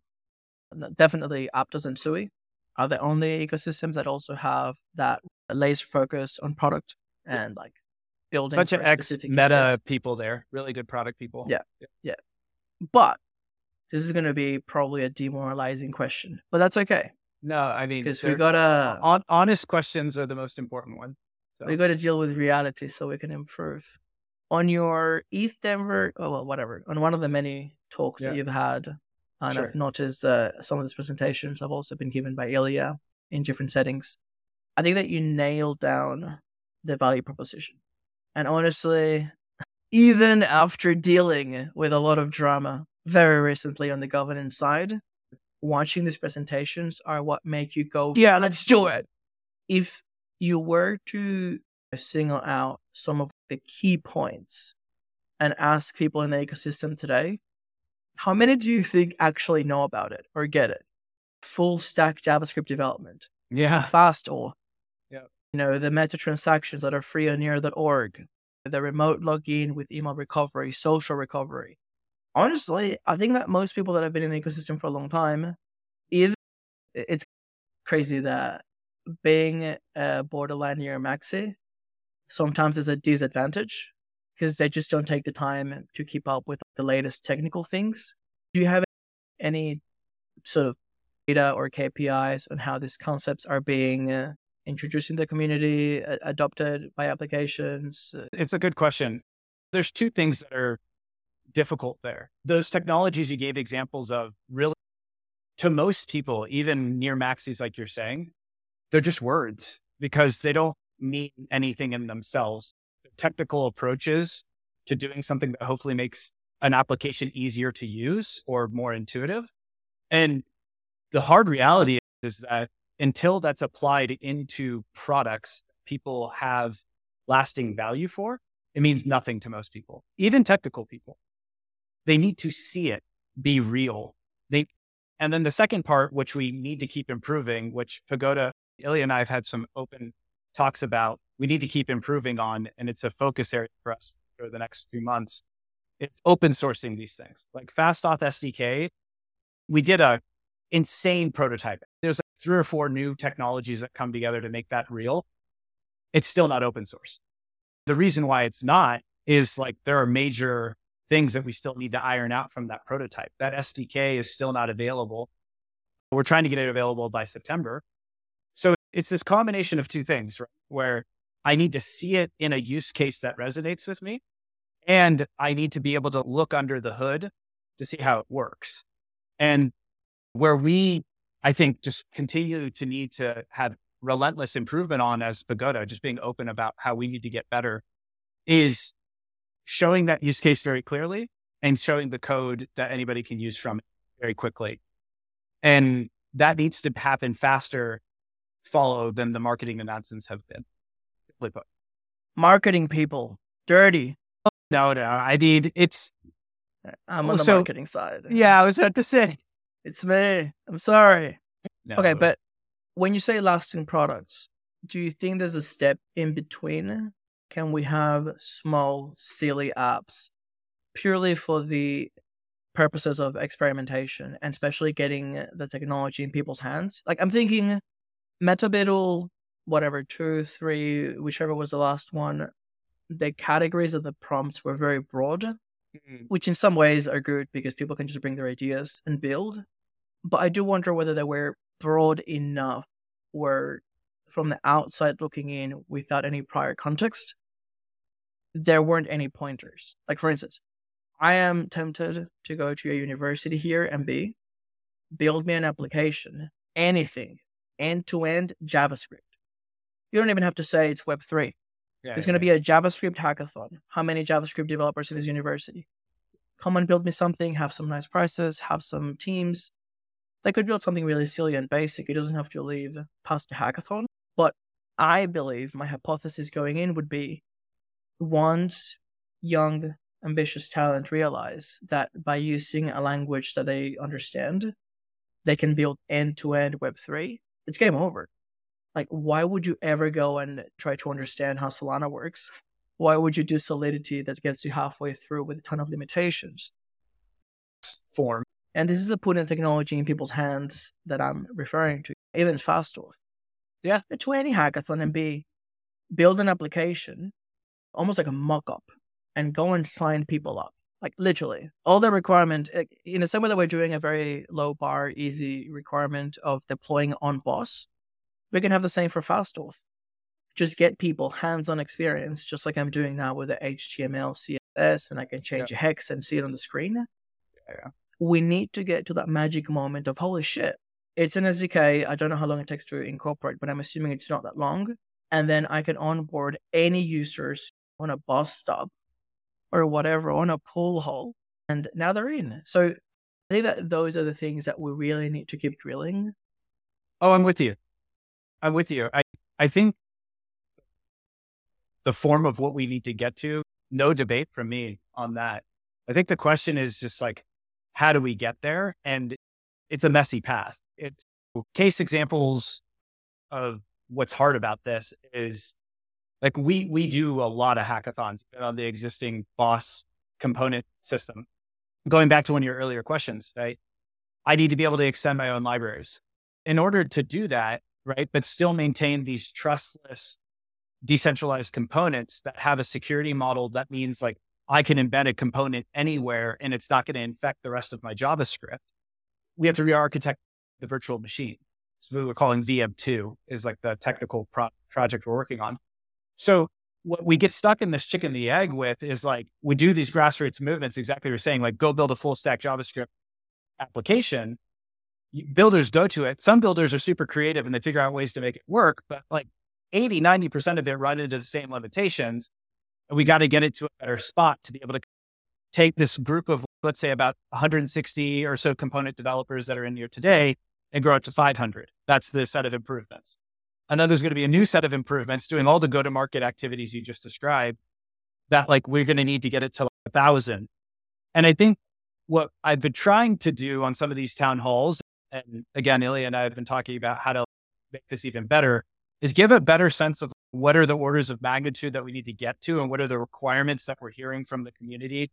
definitely Aptos and Sui are the only ecosystems that also have that laser focus on product and like building. Bunch of ex meta people there, really good product people. Yeah, yeah. yeah. But this is going to be probably a demoralizing question, but that's okay. No, I mean, because we got to on, honest questions are the most important one. So. We got to deal with reality so we can improve. On your ETH Denver, oh, well, whatever, on one of the many talks yeah. that you've had, and sure. I've noticed uh, some of these presentations have also been given by Illia in different settings. I think that you nailed down the value proposition. And honestly, even after dealing with a lot of drama very recently on the governance side, watching these presentations are what make you go, yeah, let's do it. If you were to single out some of the key points and ask people in the ecosystem today, how many do you think actually know about it or get it? Full stack JavaScript development. Yeah. FastAuth. You know, the meta transactions that are free on near.org, the remote login with email recovery, social recovery honestly, I think that most people that have been in the ecosystem for a long time, it's crazy that being a borderline near maxi sometimes is a disadvantage because they just don't take the time to keep up with the latest technical things. Do you have any sort of data or KPIs on how these concepts are being uh, uh, introduced in the community, uh, adopted by applications? It's a good question. There's two things that are difficult there. Those technologies you gave examples of really, to most people, even near maxis, like you're saying, they're just words because they don't mean anything in themselves. technical approaches to doing something that hopefully makes an application easier to use or more intuitive. And the hard reality is that until that's applied into products people have lasting value for, it means nothing to most people, even technical people they need to see it be real. They, and then the second part, which we need to keep improving, which Pagoda, Illia and I have had some open talks about, we need to keep improving on, and it's a focus area for us for the next few months. It's open sourcing these things. Like FastAuth SDK, we did a insane prototype. There's three or four new technologies that come together to make that real. It's still not open source. The reason why it's not is like there are major things that we still need to iron out from that prototype. That SDK is still not available. We're trying to get it available by September. So it's this combination of two things, right? Where I need to see it in a use case that resonates with me. And I need to be able to look under the hood to see how it works. And Where we, I think, just continue to need to have relentless improvement on as Pagoda, just being open about how we need to get better, is showing that use case very clearly and showing the code that anybody can use from very quickly. And that needs to happen faster, follow than the marketing announcements have been. Put. Marketing people, dirty. No, no. I mean, it's. I'm on oh, the so, marketing side. Yeah, I was about to say. It's me. I'm sorry. No. Okay, but when you say lasting products, do you think there's a step in between? Can we have small, silly apps purely for the purposes of experimentation and especially getting the technology in people's hands? Like I'm thinking MetaBUIDL, whatever, two, three, whichever was the last one, the categories of the prompts were very broad, mm-hmm. which in some ways are good because people can just bring their ideas and build. But I do wonder whether they were broad enough where from the outside looking in without any prior context, there weren't any pointers. Like for instance, I am tempted to go to a university here and be build me an application, anything, end to end JavaScript. You don't even have to say it's Web3. Yeah, There's yeah, going to yeah. be a JavaScript hackathon. How many JavaScript developers in this university? Come and build me something, have some nice prices, have some teams, they could build something really silly and basic. It doesn't have to leave past the hackathon. But I believe my hypothesis going in would be once young, ambitious talent realize that by using a language that they understand, they can build end to end Web3, it's game over. Like, why would you ever go and try to understand how Solana works? Why would you do Solidity that gets you halfway through with a ton of limitations? Form and this is a putting technology in people's hands that I'm referring to, even faster. Yeah. To any hackathon and be build an application, almost like a mock up, and go and sign people up. Like literally, all the requirement in the same way that we're doing a very low bar, easy requirement of deploying on BOS, we can have the same for FastAuth. Just get people hands-on experience, just like I'm doing now with the HTML, CSS, and I can change yeah. a hex and see it on the screen. Yeah we need to get to that magic moment of holy shit. It's an SDK. I don't know how long it takes to incorporate, but I'm assuming it's not that long. And then I can onboard any users on a bus stop or whatever on a pool hall. And now they're in. So I think that those are the things that we really need to keep drilling. Oh, I'm with you. I'm with you. I, I think the form of what we need to get to, no debate from me on that. I think the question is just like, how do we get there? And it's a messy path. It's case examples of what's hard about this is like we we do a lot of hackathons on the existing BOS component system. Going back to one of your earlier questions, right? I need to be able to extend my own libraries. In order to do that, right, but still maintain these trustless decentralized components that have a security model that means like I can embed a component anywhere and it's not going to infect the rest of my JavaScript. We have to re-architect the virtual machine. So what we're calling VM2 is like the technical pro- project we're working on. So what we get stuck in this chicken the egg with is like we do these grassroots movements, exactly what you're saying, like go build a full stack JavaScript application. Builders go to it. Some builders are super creative and they figure out ways to make it work, but like 80, 90% of it run into the same limitations we got to get it to a better spot to be able to take this group of, let's say, about 160 or so component developers that are in here today and grow it to 500. That's the set of improvements. And then there's going to be a new set of improvements doing all the go to market activities you just described that like we're going to need to get it to like a thousand. And I think what I've been trying to do on some of these town halls, and again, Illia and I have been talking about how to make this even better, is give a better sense of what are the orders of magnitude that we need to get to and what are the requirements that we're hearing from the community.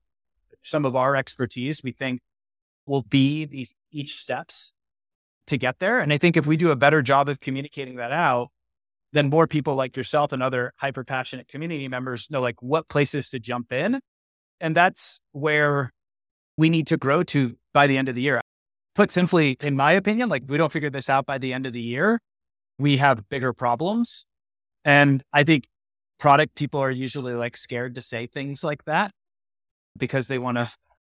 Some of our expertise we think will be these each steps to get there. And i think if we do a better job of communicating that out then more people like yourself and other hyper passionate community members know like what places to jump in. And that's where we need to grow to by the end of the year put simply in my opinion like we don't figure this out by the end of the year we have bigger problems and I think product people are usually like scared to say things like that because they want to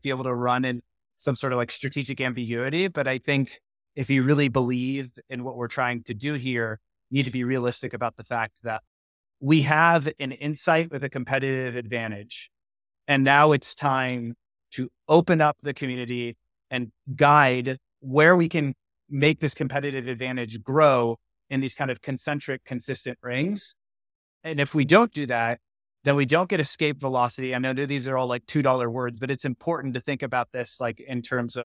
be able to run in some sort of like strategic ambiguity. But I think if you really believe in what we're trying to do here, you need to be realistic about the fact that we have an insight with a competitive advantage. And now it's time to open up the community and guide where we can make this competitive advantage grow in these kind of concentric, consistent rings. And if we don't do that, then we don't get escape velocity. I know these are all like $2 words, but it's important to think about this like in terms of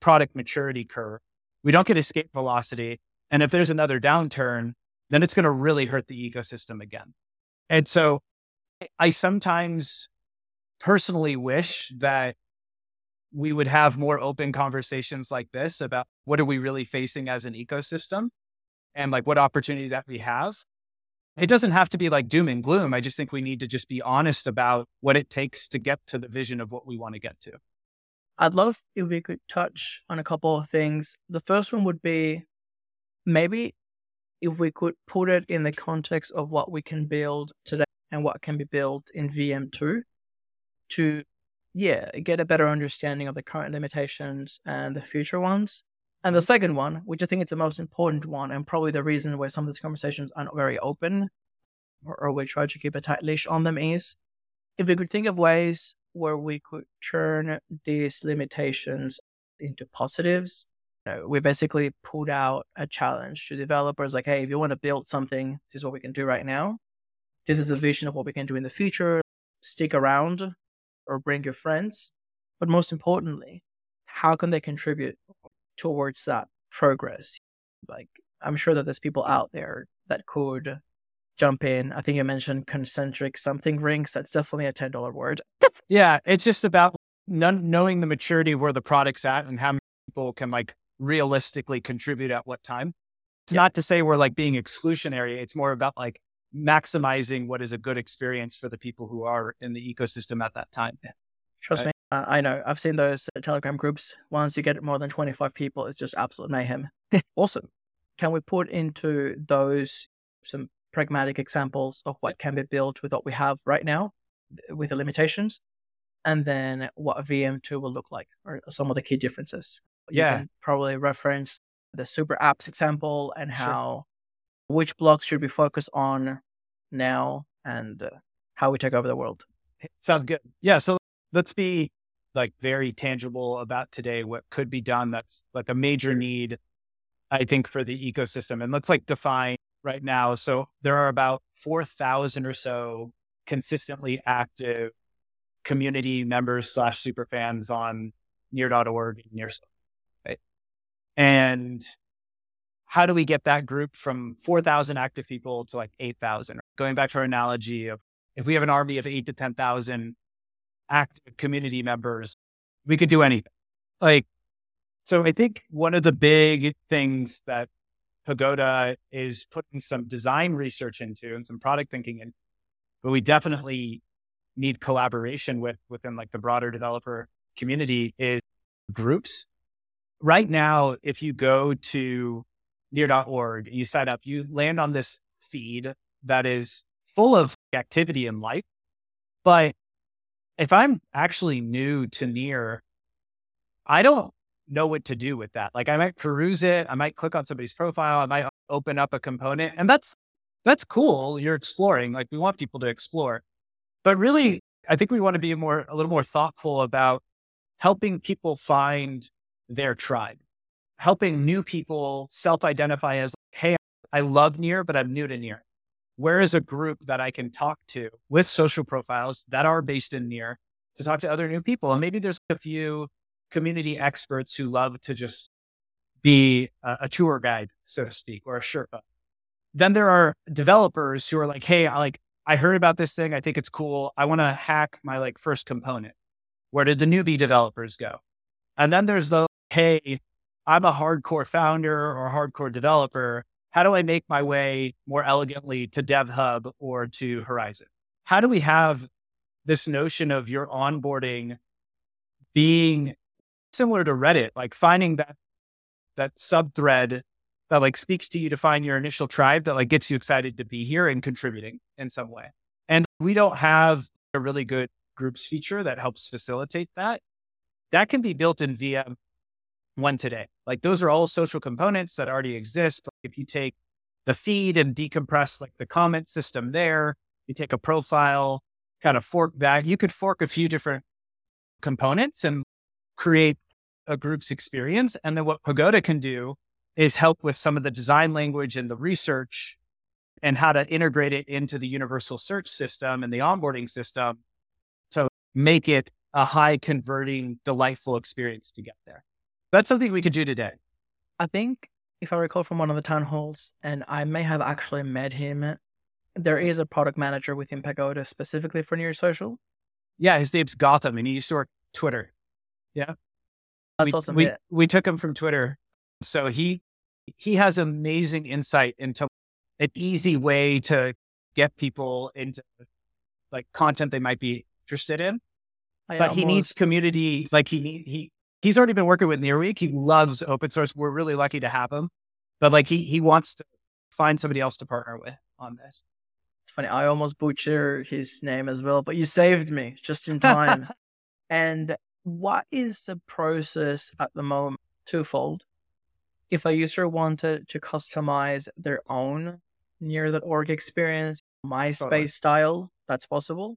product maturity curve. We don't get escape velocity. And if there's another downturn, then it's going to really hurt the ecosystem again. And so I sometimes personally wish that we would have more open conversations like this about what are we really facing as an ecosystem and like what opportunity that we have. It doesn't have to be like doom and gloom. I just think we need to just be honest about what it takes to get to the vision of what we want to get to. I'd love if we could touch on a couple of things. The first one would be maybe if we could put it in the context of what we can build today and what can be built in VM2 to yeah, get a better understanding of the current limitations and the mm-hmm. future ones. And the second one, which I think is the most important one, and probably the reason why some of these conversations aren't very open, or, or we try to keep a tight leash on them, is if we could think of ways where we could turn these limitations into positives. You know, we basically put out a challenge to developers like, hey, if you want to build something, this is what we can do right now. This is a vision of what we can do in the future. Stick around or bring your friends. But most importantly, how can they contribute towards that progress? Like, I'm sure that there's people out there that could jump in. I think you mentioned concentric something rings. That's definitely a $10 word. yeah. It's just about knowing the maturity of where the product's at and how many people can like realistically contribute at what time. It's yeah. not to say we're like being exclusionary. It's more about like maximizing what is a good experience for the people who are in the ecosystem at that time. Trust right? me, uh, I know. I've seen those uh, Telegram groups. Once you get more than 25 people, it's just absolute mayhem. awesome. Can we put into those some pragmatic examples of what can be built with what we have right now with the limitations? And then what VM2 will look like, or some of the key differences. Yeah. probably reference the super apps example and how which blocks should we focus on now and uh, how we take over the world. Sounds good. Yeah. So let's be like very tangible about today what could be done that's like a major need, I think, for the ecosystem. And let's like define right now. So there are about 4,000 or so consistently active community members slash super fans on near.org and near. Right? And how do we get that group from 4,000 active people to like 8,000? Going back to our analogy of if we have an army of eight to 10,000 active community members, we could do anything. Like, so I think one of the big things that Pagoda is putting some design research into and some product thinking in, but we definitely need collaboration with within like the broader developer community is groups. Right now, if you go to near.org, you sign up, you land on this feed that is full of activity and life. But if I'm actually new to near, I don't know what to do with that. Like I might peruse it, I might click on somebody's profile, I might open up a component, and that's that's cool. You're exploring. Like we want people to explore. But really, I think we want to be more a little more thoughtful about helping people find their tribe helping new people self identify as, hey, I love Near, but I'm new to Near. Where is a group that I can talk to with social profiles that are based in Near to talk to other new people? And maybe there's a few community experts who love to just be a, a tour guide, so to speak, or a Sherpa. Then there are developers who are like, hey, I like, I heard about this thing. I think it's cool. I want to hack my like first component. Where did the newbie developers go? And then there's the, hey, I'm a hardcore founder or hardcore developer. How do I make my way more elegantly to DevHub or to Horizon? How do we have this notion of your onboarding being similar to Reddit, like finding that that sub thread that like speaks to you to find your initial tribe that like gets you excited to be here and contributing in some way. And we don't have a really good groups feature that helps facilitate that. That can be built in VM one today. Like those are all social components that already exist. If you take the feed and decompress like the comment system there, you take a profile, kind of fork that, you could fork a few different components and create a group's experience. And then what Pagoda can do is help with some of the design language and the research and how to integrate it into the universal search system and the onboarding system to make it a high converting, delightful experience to get there. That's something we could do today. I think if I recall from one of the town halls, and I may have actually met him, there is a product manager within Pagoda specifically for Near Social. Yeah, his name's Gotham and he used to work Twitter. Yeah. That's we, awesome. We, yeah. we took him from Twitter. So he he has amazing insight into an easy way to get people into like content they might be interested in. Oh, I but he needs community. Like he he he's already been working with Nearweek. He loves open source. We're really lucky to have him. But like he he wants to find somebody else to partner with on this. It's funny. I almost butcher his name as well, but you saved me just in time. and what is the process at the moment? Twofold. If a user wanted to customize their own near.org experience, MySpace Totally. style, that's possible.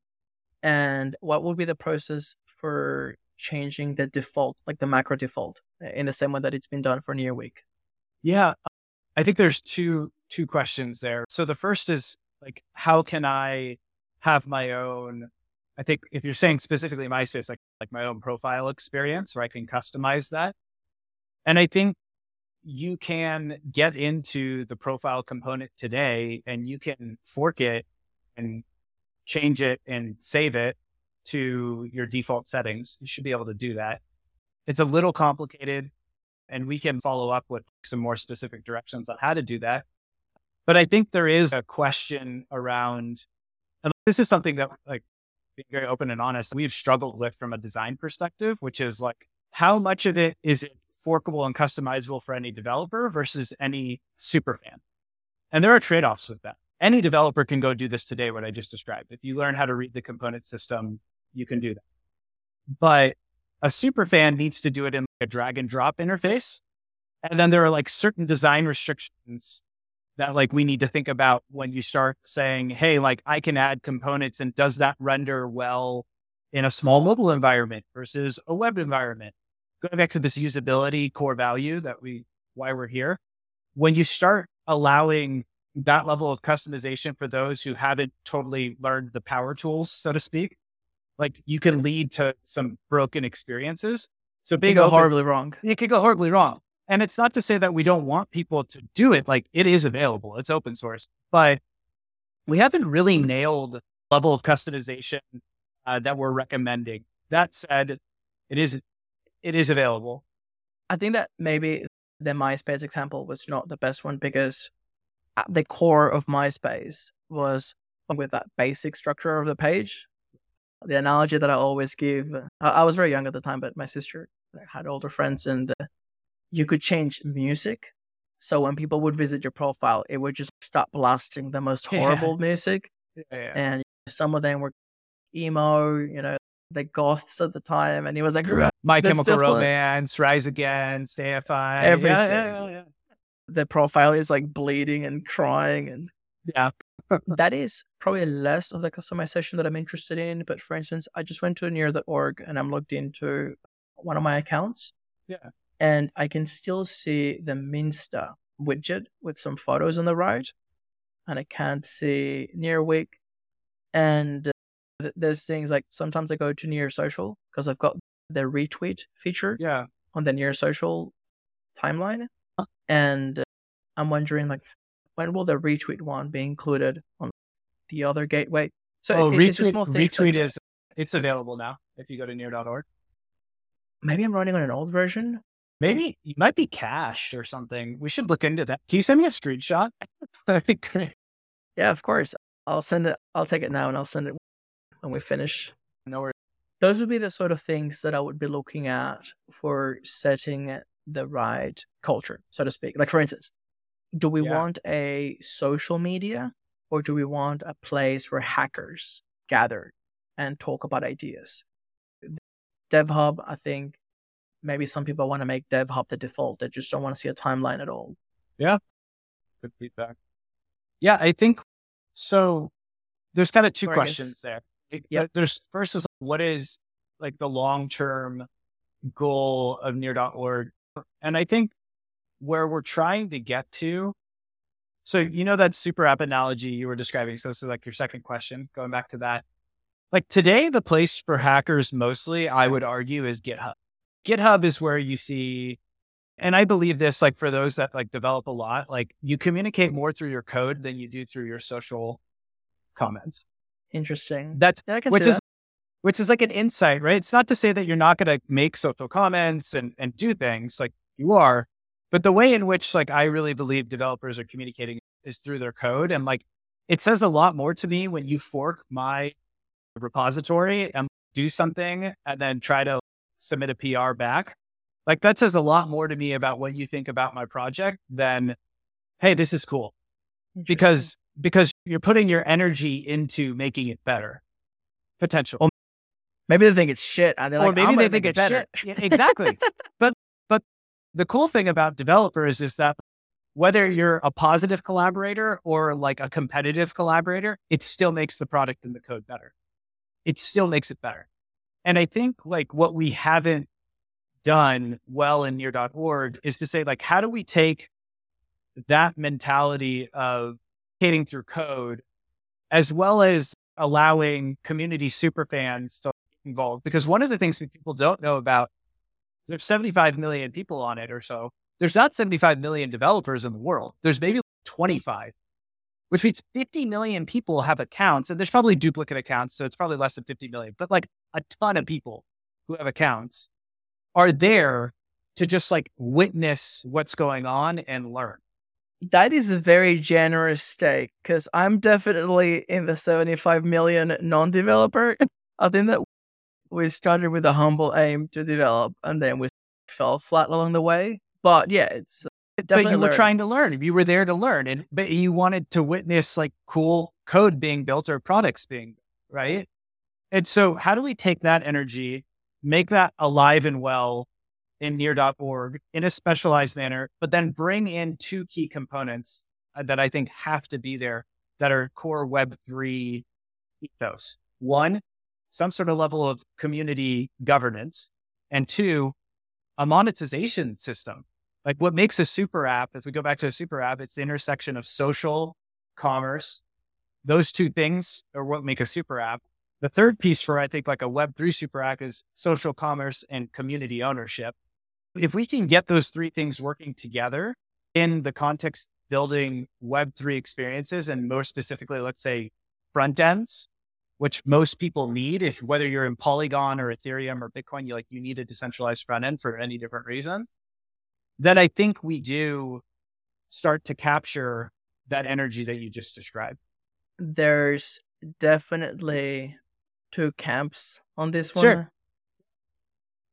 And what would be the process for changing the default, like the macro default, in the same way that it's been done for Near Week? Yeah. I think there's two two questions there. So the first is like how can I have my own I think if you're saying specifically MySpace, like like my own profile experience where I can customize that. And I think you can get into the profile component today and you can fork it and change it and save it to your default settings. You should be able to do that. It's a little complicated and we can follow up with some more specific directions on how to do that. But I think there is a question around, and this is something that, like, being very open and honest, we've struggled with from a design perspective, which is like, how much of it is it forkable and customizable for any developer versus any super fan? And there are trade offs with that. Any developer can go do this today, what I just described. If you learn how to read the component system, you can do that. But a super fan needs to do it in like a drag and drop interface. And then there are like certain design restrictions that like we need to think about when you start saying, hey, like I can add components and does that render well in a small mobile environment versus a web environment? Going back to this usability core value that we, why we're here. When you start allowing that level of customization for those who haven't totally learned the power tools, so to speak, like you can lead to some broken experiences. So being go open- horribly wrong. it could go horribly wrong. And it's not to say that we don't want people to do it. Like it is available. It's open source, but we haven't really nailed level of customization uh, that we're recommending. That said, it is it is available. I think that maybe the MySpace example was not the best one because at the core of MySpace was with that basic structure of the page. The analogy that I always give, I, I was very young at the time, but my sister had older friends, and uh, you could change music. So when people would visit your profile, it would just stop blasting the most Yeah. horrible music, Yeah. and some of them were emo, you know, the goths at the time, and he was like, My Chemical Romance, Rise Against, Stay AFI, Yeah, Everything. Yeah, yeah, the profile is like bleeding and crying and yeah. That is probably less of the customization that I'm interested in. But for instance, I just went to near.org and I'm logged into one of my accounts. Yeah. And I can still see the Minsta widget with some photos on the right. And I can't see Near Week. And uh, th- there's things like sometimes I go to Near Social because I've got the retweet feature yeah. on the near social timeline and uh, i'm wondering like when will the retweet one be included on the other gateway so oh, it- retweet, retweet like is it's available now if you go to near.org. maybe i'm running on an old version Maybe you might be cached or something. We should look into that. Can you send me a screenshot? That'd be great. yeah of course i'll send it i'll take it now and i'll send it when we finish No worries. those would be the sort of things that i would be looking at for setting the right culture so to speak like for instance do we Yeah. want a social media or do we want a place where hackers gather and talk about ideas DevHub, I think, maybe some people want to make Dev Hub the default. They just don't want to see a timeline at all. Yeah. Good feedback. Yeah, I think so. There's kind of two questions there. Yeah. There's first is what is like the long term goal of near.org? And I think where we're trying to get to. So, you know, that super app analogy you were describing. So, this is like your second question, going back to that. Like today, the place for hackers mostly, I would argue, is GitHub. GitHub is where you see, and I believe this, like for those that like develop a lot, like you communicate more through your code than you do through your social comments. Interesting. That's yeah, which is that. which is like an insight, right? It's not to say that you're not going to make social comments and and do things like you are, but the way in which like I really believe developers are communicating is through their code, and like it says a lot more to me when you fork my repository and do something and then try to submit a PR back. Like that says a lot more to me about what you think about my project than, hey, this is cool. Because because you're putting your energy into making it better. Potential. Well, maybe they think it's shit. And they're or like, maybe they think it's better. shit. Yeah, exactly. but the cool thing about developers is that whether you're a positive collaborator or like a competitive collaborator, it still makes the product and the code better it still makes it better. And I think like what we haven't done well in near.org is to say, like, how do we take that mentality of hating through code as well as allowing community super fans to involve? Because one of the things that people don't know about there's 75 million people on it or so. There's not 75 million developers in the world. There's maybe 25 which means 50 million people have accounts and there's probably duplicate accounts. So it's probably less than 50 million, but like a ton of people who have accounts are there to just like witness what's going on and learn. That is a very generous stake because I'm definitely in the 75 million non developer. I think that we started with a humble aim to develop and then we fell flat along the way. But yeah, it's Definitely but you learn. were trying to learn. You were there to learn, and but you wanted to witness like cool code being built or products being right. And so, how do we take that energy, make that alive and well in near.org in a specialized manner, but then bring in two key components uh, that I think have to be there that are core Web3 ethos. One, some sort of level of community governance, and two, a monetization system like what makes a super app, if we go back to a super app, it's the intersection of social, commerce. Those two things are what make a super app. The third piece for, I think, like a Web3 super app is social commerce and community ownership. If we can get those three things working together in the context building Web3 experiences, and more specifically, let's say front ends, which most people need, if whether you're in Polygon or Ethereum or Bitcoin, you like you need a decentralized front end for any different reasons then I think we do start to capture that energy that you just described. There's definitely two camps on this one. Sure.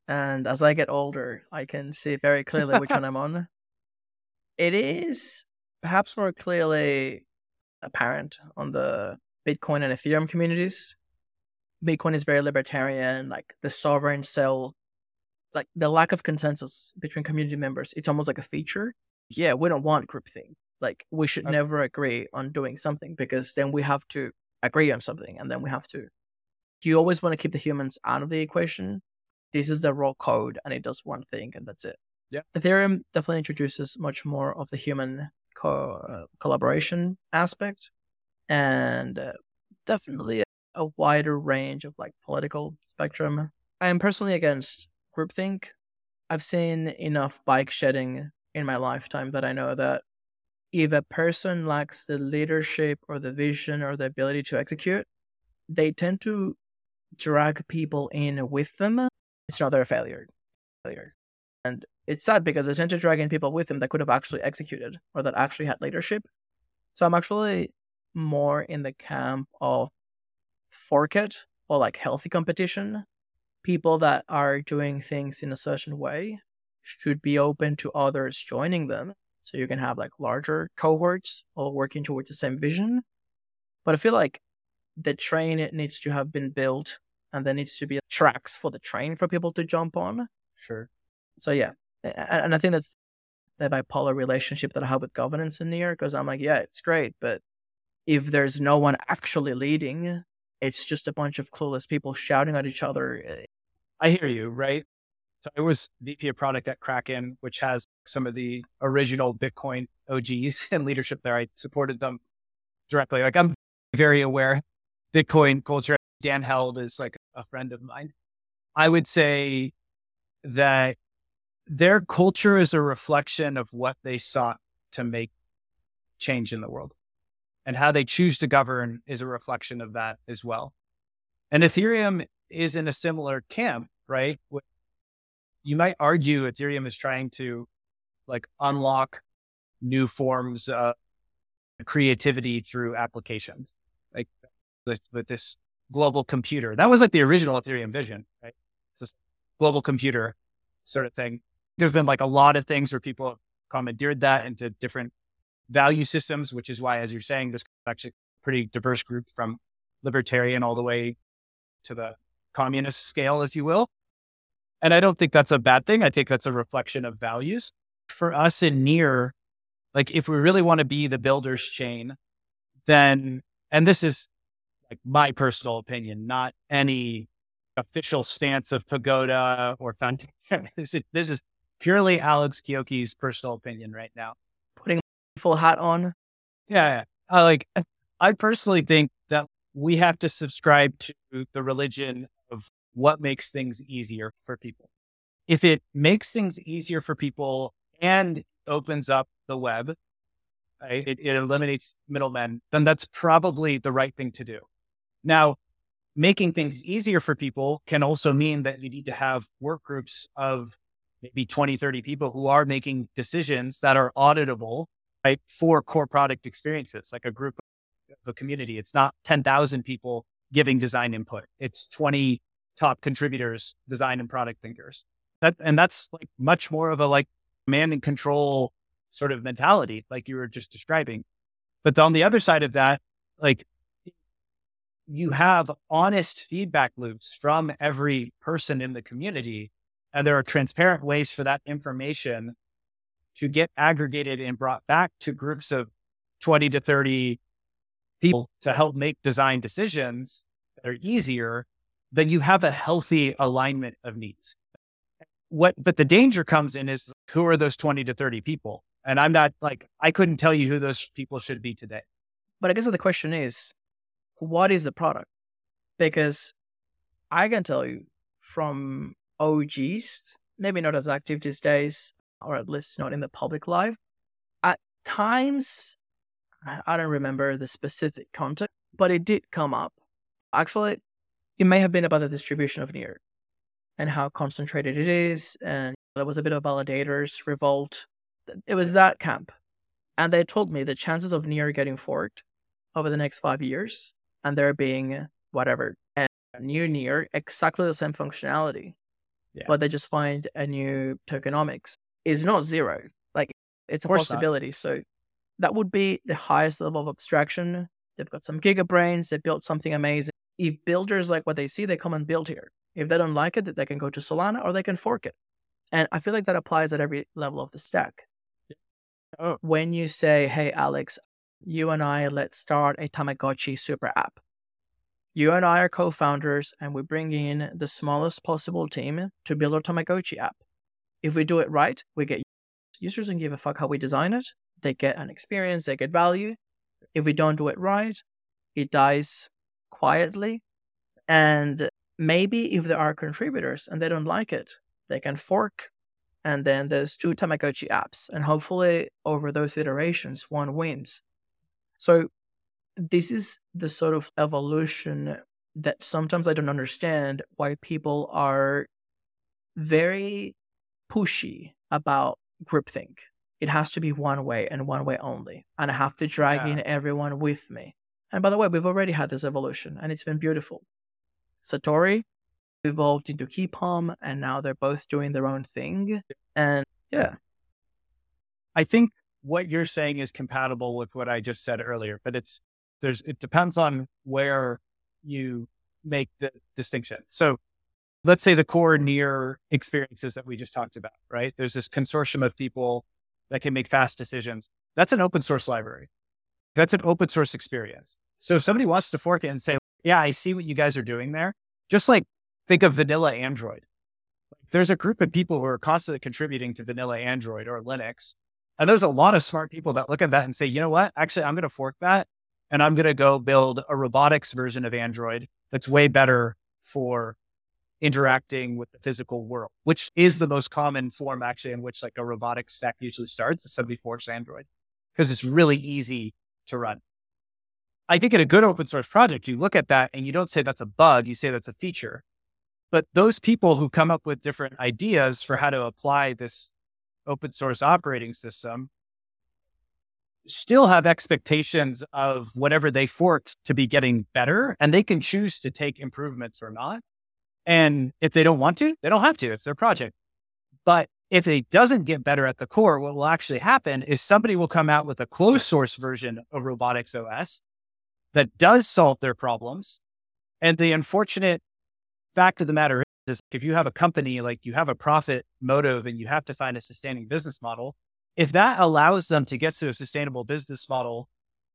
And as I get older, I can see very clearly which one I'm on. It is perhaps more clearly apparent on the Bitcoin and Ethereum communities. Bitcoin is very libertarian, like the sovereign cell like the lack of consensus between community members it's almost like a feature. Yeah we don't want groupthink like we should okay. never agree on doing something because then we have to agree on something and then we have to. You always want to keep the humans out of the equation. This is the raw code and it does one thing and that's it. Yeah. Ethereum definitely introduces much more of the human co- uh, collaboration aspect and uh, definitely a, wider range of like political spectrum i am personally against groupthink. I've seen enough bike shedding in my lifetime that I know that if a person lacks the leadership or the vision or the ability to execute, they tend to drag people in with them. It's not their failure. failure. And it's sad because they tend to drag in people with them that could have actually executed or that actually had leadership. So I'm actually more in the camp of fork it or like healthy competition people that are doing things in a certain way should be open to others joining them. So you can have like larger cohorts all working towards the same vision. But I feel like the train it needs to have been built and there needs to be tracks for the train for people to jump on. Sure. So yeah, and I think that's the bipolar relationship that I have with governance in Near because I'm like, yeah, it's great, but if there's no one actually leading, it's just a bunch of clueless people shouting at each other. Eh, I hear you, right? So I was VP of product at Kraken, which has some of the original Bitcoin OGs and leadership there. I supported them directly. Like I'm very aware Bitcoin culture. Dan Held is like a friend of mine. I would say that their culture is a reflection of what they sought to make change in the world. And how they choose to govern is a reflection of that as well. And Ethereum is in a similar camp, right? You might argue Ethereum is trying to like unlock new forms of creativity through applications, like with this global computer. That was like the original Ethereum vision, right? It's this global computer sort of thing there's been like a lot of things where people have commandeered that into different value systems, which is why, as you're saying, this actually pretty diverse group from libertarian all the way to the communist scale, if you will. And I don't think that's a bad thing. I think that's a reflection of values. For us in near, like if we really want to be the builder's chain, then, and this is like my personal opinion, not any official stance of Pagoda or Foundation. this is, this is purely Alex Chiocchi's personal opinion right now. Full hat on. Yeah. I like, I personally think that we have to subscribe to the religion of what makes things easier for people. If it makes things easier for people and opens up the web, right, it, it eliminates middlemen, then that's probably the right thing to do. Now, making things easier for people can also mean that you need to have work groups of maybe 20, 30 people who are making decisions that are auditable right, for core product experiences, like a group of a community. It's not 10,000 people giving design input. It's 20 top contributors, design and product thinkers. That, and that's like much more of a like command and control sort of mentality, like you were just describing. But on the other side of that, like you have honest feedback loops from every person in the community and there are transparent ways for that information to get aggregated and brought back to groups of 20 to 30 people to help make design decisions that are easier, then you have a healthy alignment of needs. What, but the danger comes in is who are those 20 to 30 people? And I'm not like, I couldn't tell you who those people should be today. But I guess the question is, what is the product? Because I can tell you from OGs, maybe not as active these days, or at least not in the public life. At times, I don't remember the specific context, but it did come up. Actually, it may have been about the distribution of Near and how concentrated it is. And there was a bit of validators revolt. It was that camp. And they told me the chances of Near getting forked over the next five years and there being whatever, and new Near, exactly the same functionality yeah. but they just find a new tokenomics is not zero. Like it's a possibility. Not. So that would be the highest level of abstraction. They've got some gigabrains. They built something amazing. If builders like what they see, they come and build here. If they don't like it, they can go to Solana or they can fork it. And I feel like that applies at every level of the stack. Oh. When you say, hey, Alex, you and I, let's start a Tamagotchi super app. You and I are co founders, and we bring in the smallest possible team to build our Tamagotchi app. If we do it right, we get users don't give a fuck how we design it. They get an experience, they get value. If we don't do it right, it dies quietly. And maybe if there are contributors and they don't like it, they can fork. And then there's two Tamagotchi apps. And hopefully, over those iterations, one wins. So this is the sort of evolution that sometimes I don't understand why people are very pushy about groupthink. It has to be one way and one way only. And I have to drag yeah. in everyone with me. And by the way, we've already had this evolution and it's been beautiful. Satori evolved into Keypom and now they're both doing their own thing. And yeah. I think what you're saying is compatible with what I just said earlier, but it's there's it depends on where you make the distinction. So let's say the core near experiences that we just talked about, right? There's this consortium of people that can make fast decisions. That's an open source library. That's an open source experience. So if somebody wants to fork it and say, yeah, I see what you guys are doing there, just like think of vanilla Android. There's a group of people who are constantly contributing to vanilla Android or Linux. And there's a lot of smart people that look at that and say, you know what? Actually, I'm going to fork that and I'm going to go build a robotics version of Android that's way better for interacting with the physical world, which is the most common form actually in which like a robotic stack usually starts. a somebody forks Android because it's really easy to run. I think in a good open source project, you look at that and you don't say that's a bug, you say that's a feature. But those people who come up with different ideas for how to apply this open source operating system still have expectations of whatever they forked to be getting better, and they can choose to take improvements or not. And if they don't want to, they don't have to. It's their project. But if it doesn't get better at the core, what will actually happen is somebody will come out with a closed source version of Robotics OS that does solve their problems. And the unfortunate fact of the matter is, if you have a company, like you have a profit motive and you have to find a sustaining business model, if that allows them to get to a sustainable business model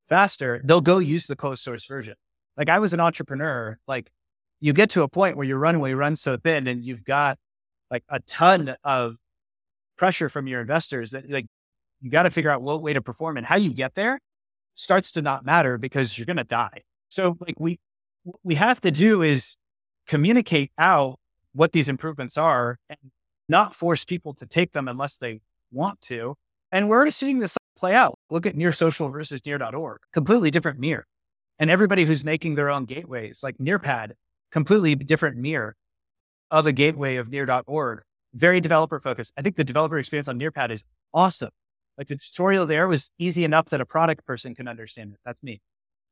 faster, they'll go use the closed source version. Like I was an entrepreneur, like you get to a point where your runway runs so thin and you've got like a ton of pressure from your investors that like you got to figure out what way to perform and how you get there starts to not matter because you're going to die. So like we what we have to do is communicate out what these improvements are and not force people to take them unless they want to. And we're already seeing this play out. Look at Near Social versus Near.org, completely different near. And everybody who's making their own gateways, like Nearpad, completely different mirror of a gateway of Near.org, very developer focused. I think the developer experience on Nearpad is awesome. Like the tutorial there was easy enough that a product person can understand it. That's me.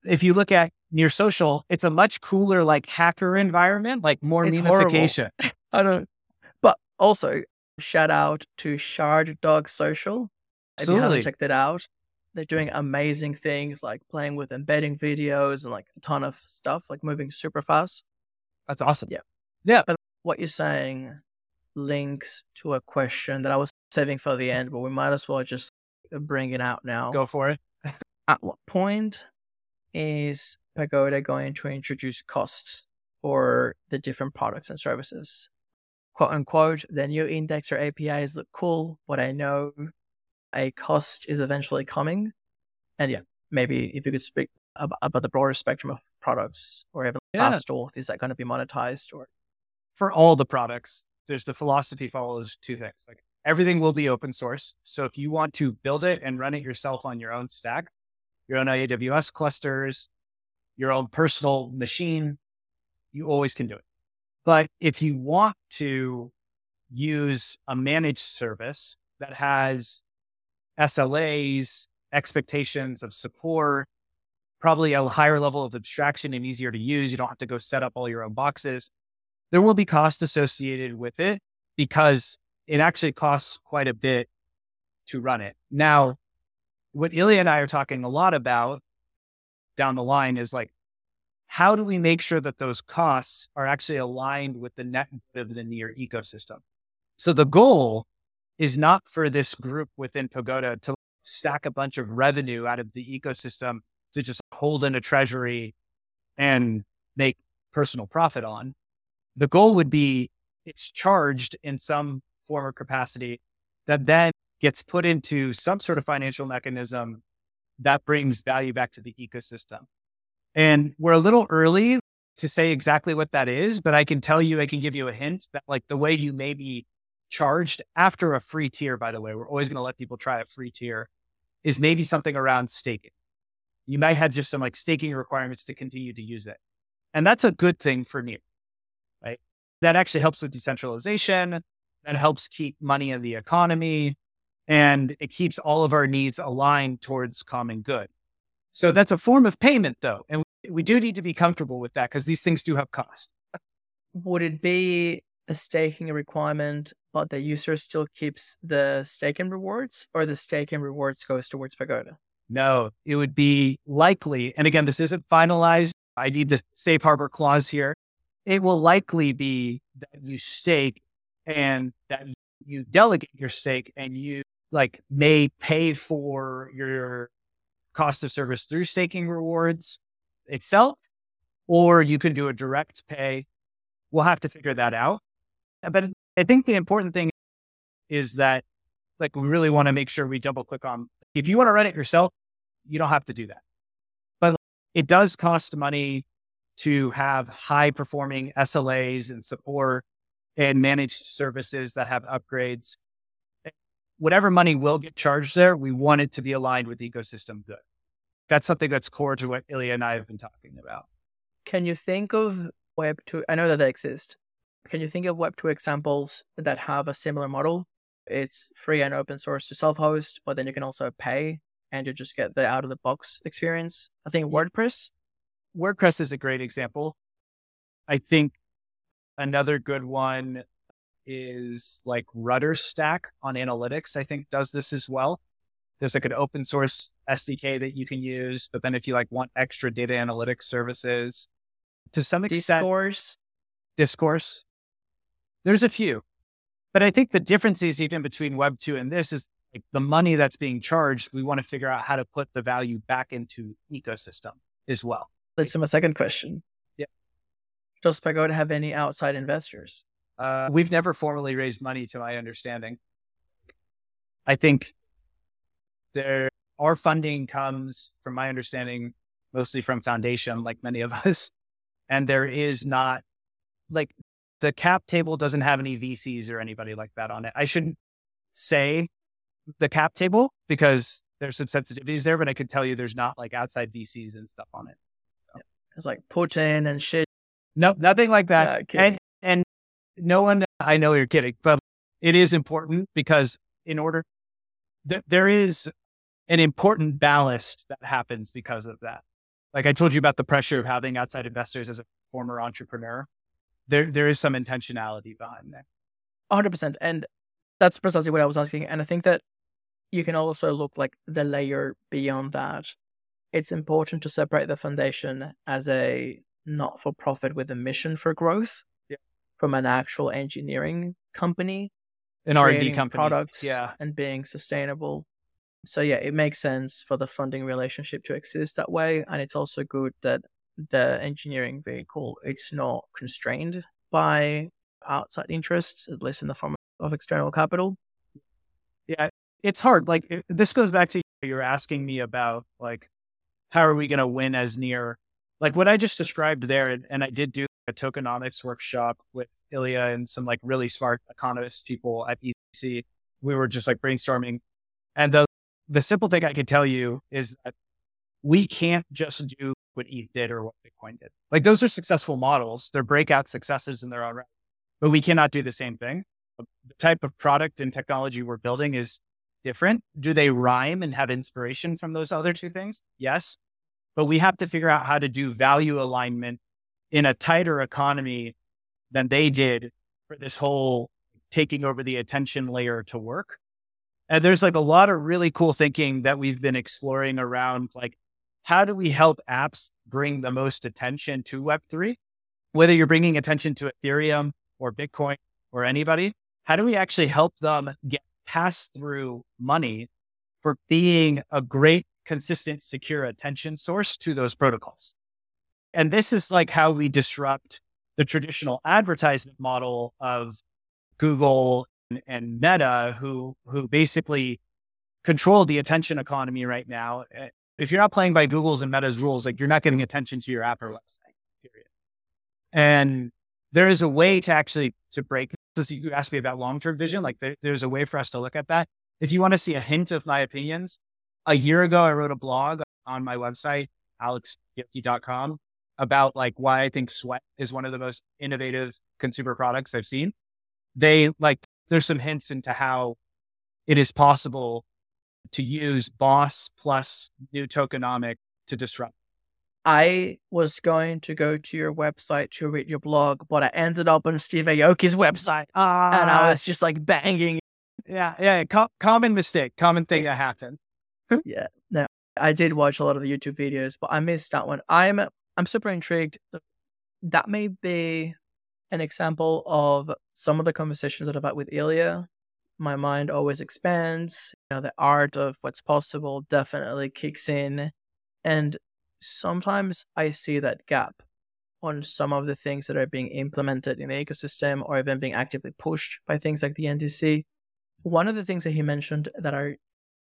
If you look at Near Social, it's a much cooler, like hacker environment, like more it's memification. I don't, but also shout out to Shard Dog Social. Absolutely. If you haven't checked it out, they're doing amazing things like playing with embedding videos and like a ton of stuff, like moving super fast. That's awesome. Yeah. Yeah. But what you're saying links to a question that I was saving for the end, but we might as well just bring it out now. Go for it. At what point is Pagoda going to introduce costs for the different products and services? Quote unquote, the new indexer APIs look cool, but I know a cost is eventually coming. And yeah, maybe if you could speak about, about the broader spectrum of products or even yeah. is that going to be monetized or? For all the products, there's the philosophy follows two things. Like everything will be open source. So if you want to build it and run it yourself on your own stack, your own AWS clusters, your own personal machine, you always can do it. But if you want to use a managed service that has SLAs, expectations of support, probably a higher level of abstraction and easier to use. You don't have to go set up all your own boxes. There will be cost associated with it because it actually costs quite a bit to run it. Now, what Illia and I are talking a lot about down the line is like, how do we make sure that those costs are actually aligned with the net of the near ecosystem? So the goal is not for this group within Pagoda to stack a bunch of revenue out of the ecosystem to just hold in a treasury and make personal profit on. The goal would be it's charged in some form or capacity that then gets put into some sort of financial mechanism that brings value back to the ecosystem. And we're a little early to say exactly what that is, but I can tell you, I can give you a hint that like the way you may be charged after a free tier, by the way, we're always going to let people try a free tier, is maybe something around staking. You might have just some like staking requirements to continue to use it. And that's a good thing for Near, right? That actually helps with decentralization. That helps keep money in the economy. And it keeps all of our needs aligned towards common good. So that's a form of payment, though. And we do need to be comfortable with that because these things do have cost. Would it be a staking requirement, but the user still keeps the staking rewards, or the staking rewards goes towards Pagoda? No, it would be likely. And again, this isn't finalized. I need the safe harbor clause here. it will likely be that you stake and that you delegate your stake and you like may pay for your cost of service through staking rewards itself, or you can do a direct pay. We'll have to figure that out. Uh, but I think the important thing is that like we really want to make sure we double click on if you want to run it yourself, you don't have to do that. But it does cost money to have high performing SLAs and support and managed services that have upgrades. Whatever money will get charged there, we want it to be aligned with ecosystem good. That's something that's core to what Illia and I have been talking about. Can you think of Web 2? I know that they exist. Can you think of Web 2 examples that have a similar model? It's free and open source to self host, but then you can also pay and you just get the out of the box experience. I think WordPress. WordPress is a great example. I think another good one is like RudderStack on analytics, I think does this as well. There's like an open source SDK that you can use, but then if you like want extra data analytics services, to some extent, Discourse. discourse. There's a few, but I think the difference is even between Web two and this is like the money that's being charged. We want to figure out how to put the value back into ecosystem as well. That's my second question. Yeah. Does Pagoda have any outside investors? Uh, we've never formally raised money, to my understanding. I think there our funding comes, from my understanding, mostly from foundation, like many of us, and there is not like the cap table doesn't have any VCs or anybody like that on it. I shouldn't say the cap table because there's some sensitivities there, but I could tell you there's not like outside VCs and stuff on it. It's like Putin and shit. No, nothing like that. Yeah, okay. and and no one, I know you're kidding, but it is important because in order, th- there is an important ballast that happens because of that. Like I told you about the pressure of having outside investors as a former entrepreneur. There, there is some intentionality behind that. 100%. And that's precisely what I was asking. And I think that you can also look like the layer beyond that. It's important to separate the foundation as a not for profit with a mission for growth Yeah. from an actual engineering company, An R and D company, products, yeah, and being sustainable. So yeah, it makes sense for the funding relationship to exist that way, and it's also good that the engineering vehicle it's not constrained by outside interests, at least in the form of external capital. yeah. It's hard. Like this goes back to you're asking me about like how are we going to win as near like what I just described there, and, and I did do a tokenomics workshop with Illia and some like really smart economist people at EC. We were just like brainstorming, and the the simple thing I can tell you is that we can't just do what ETH did or what Bitcoin did. Like those are successful models; they're breakout successes in their own right, but we cannot do the same thing. The type of product and technology we're building is different. Do they rhyme and have inspiration from those other two things? Yes. But we have to figure out how to do value alignment in a tighter economy than they did for this whole taking over the attention layer to work. And there's like a lot of really cool thinking that we've been exploring around like, how do we help apps bring the most attention to Web3? Whether you're bringing attention to Ethereum or Bitcoin or anybody, how do we actually help them get pass through money for being a great, consistent, secure attention source to those protocols? And this is like how we disrupt the traditional advertisement model of Google and, and Meta, who who basically control the attention economy right now. Eh, If you're not playing by Google's and Meta's rules, like you're not getting attention to your app or website. Period. And there is a way to actually to break this. You asked me about long term vision. Like there, there's a way for us to look at that. If you want to see a hint of my opinions, a year ago I wrote a blog on my website, alexchiocchi.com, about like why I think sweat is one of the most innovative consumer products I've seen. They like there's some hints into how it is possible to use BOS plus new tokenomic to disrupt. I was going to go to your website to read your blog, but I ended up on Steve Aoki's website, and I ah. was just like banging. yeah, yeah, co- common mistake, common thing that happens. Yeah, no, I did watch a lot of the YouTube videos, but I missed that one. I'm I'm super intrigued. that may be an example of some of the conversations that I've had with Illia. My mind always expands. You know, the art of what's possible definitely kicks in. And sometimes I see that gap on some of the things that are being implemented in the ecosystem or even being actively pushed by things like the NDC. One of the things that he mentioned that are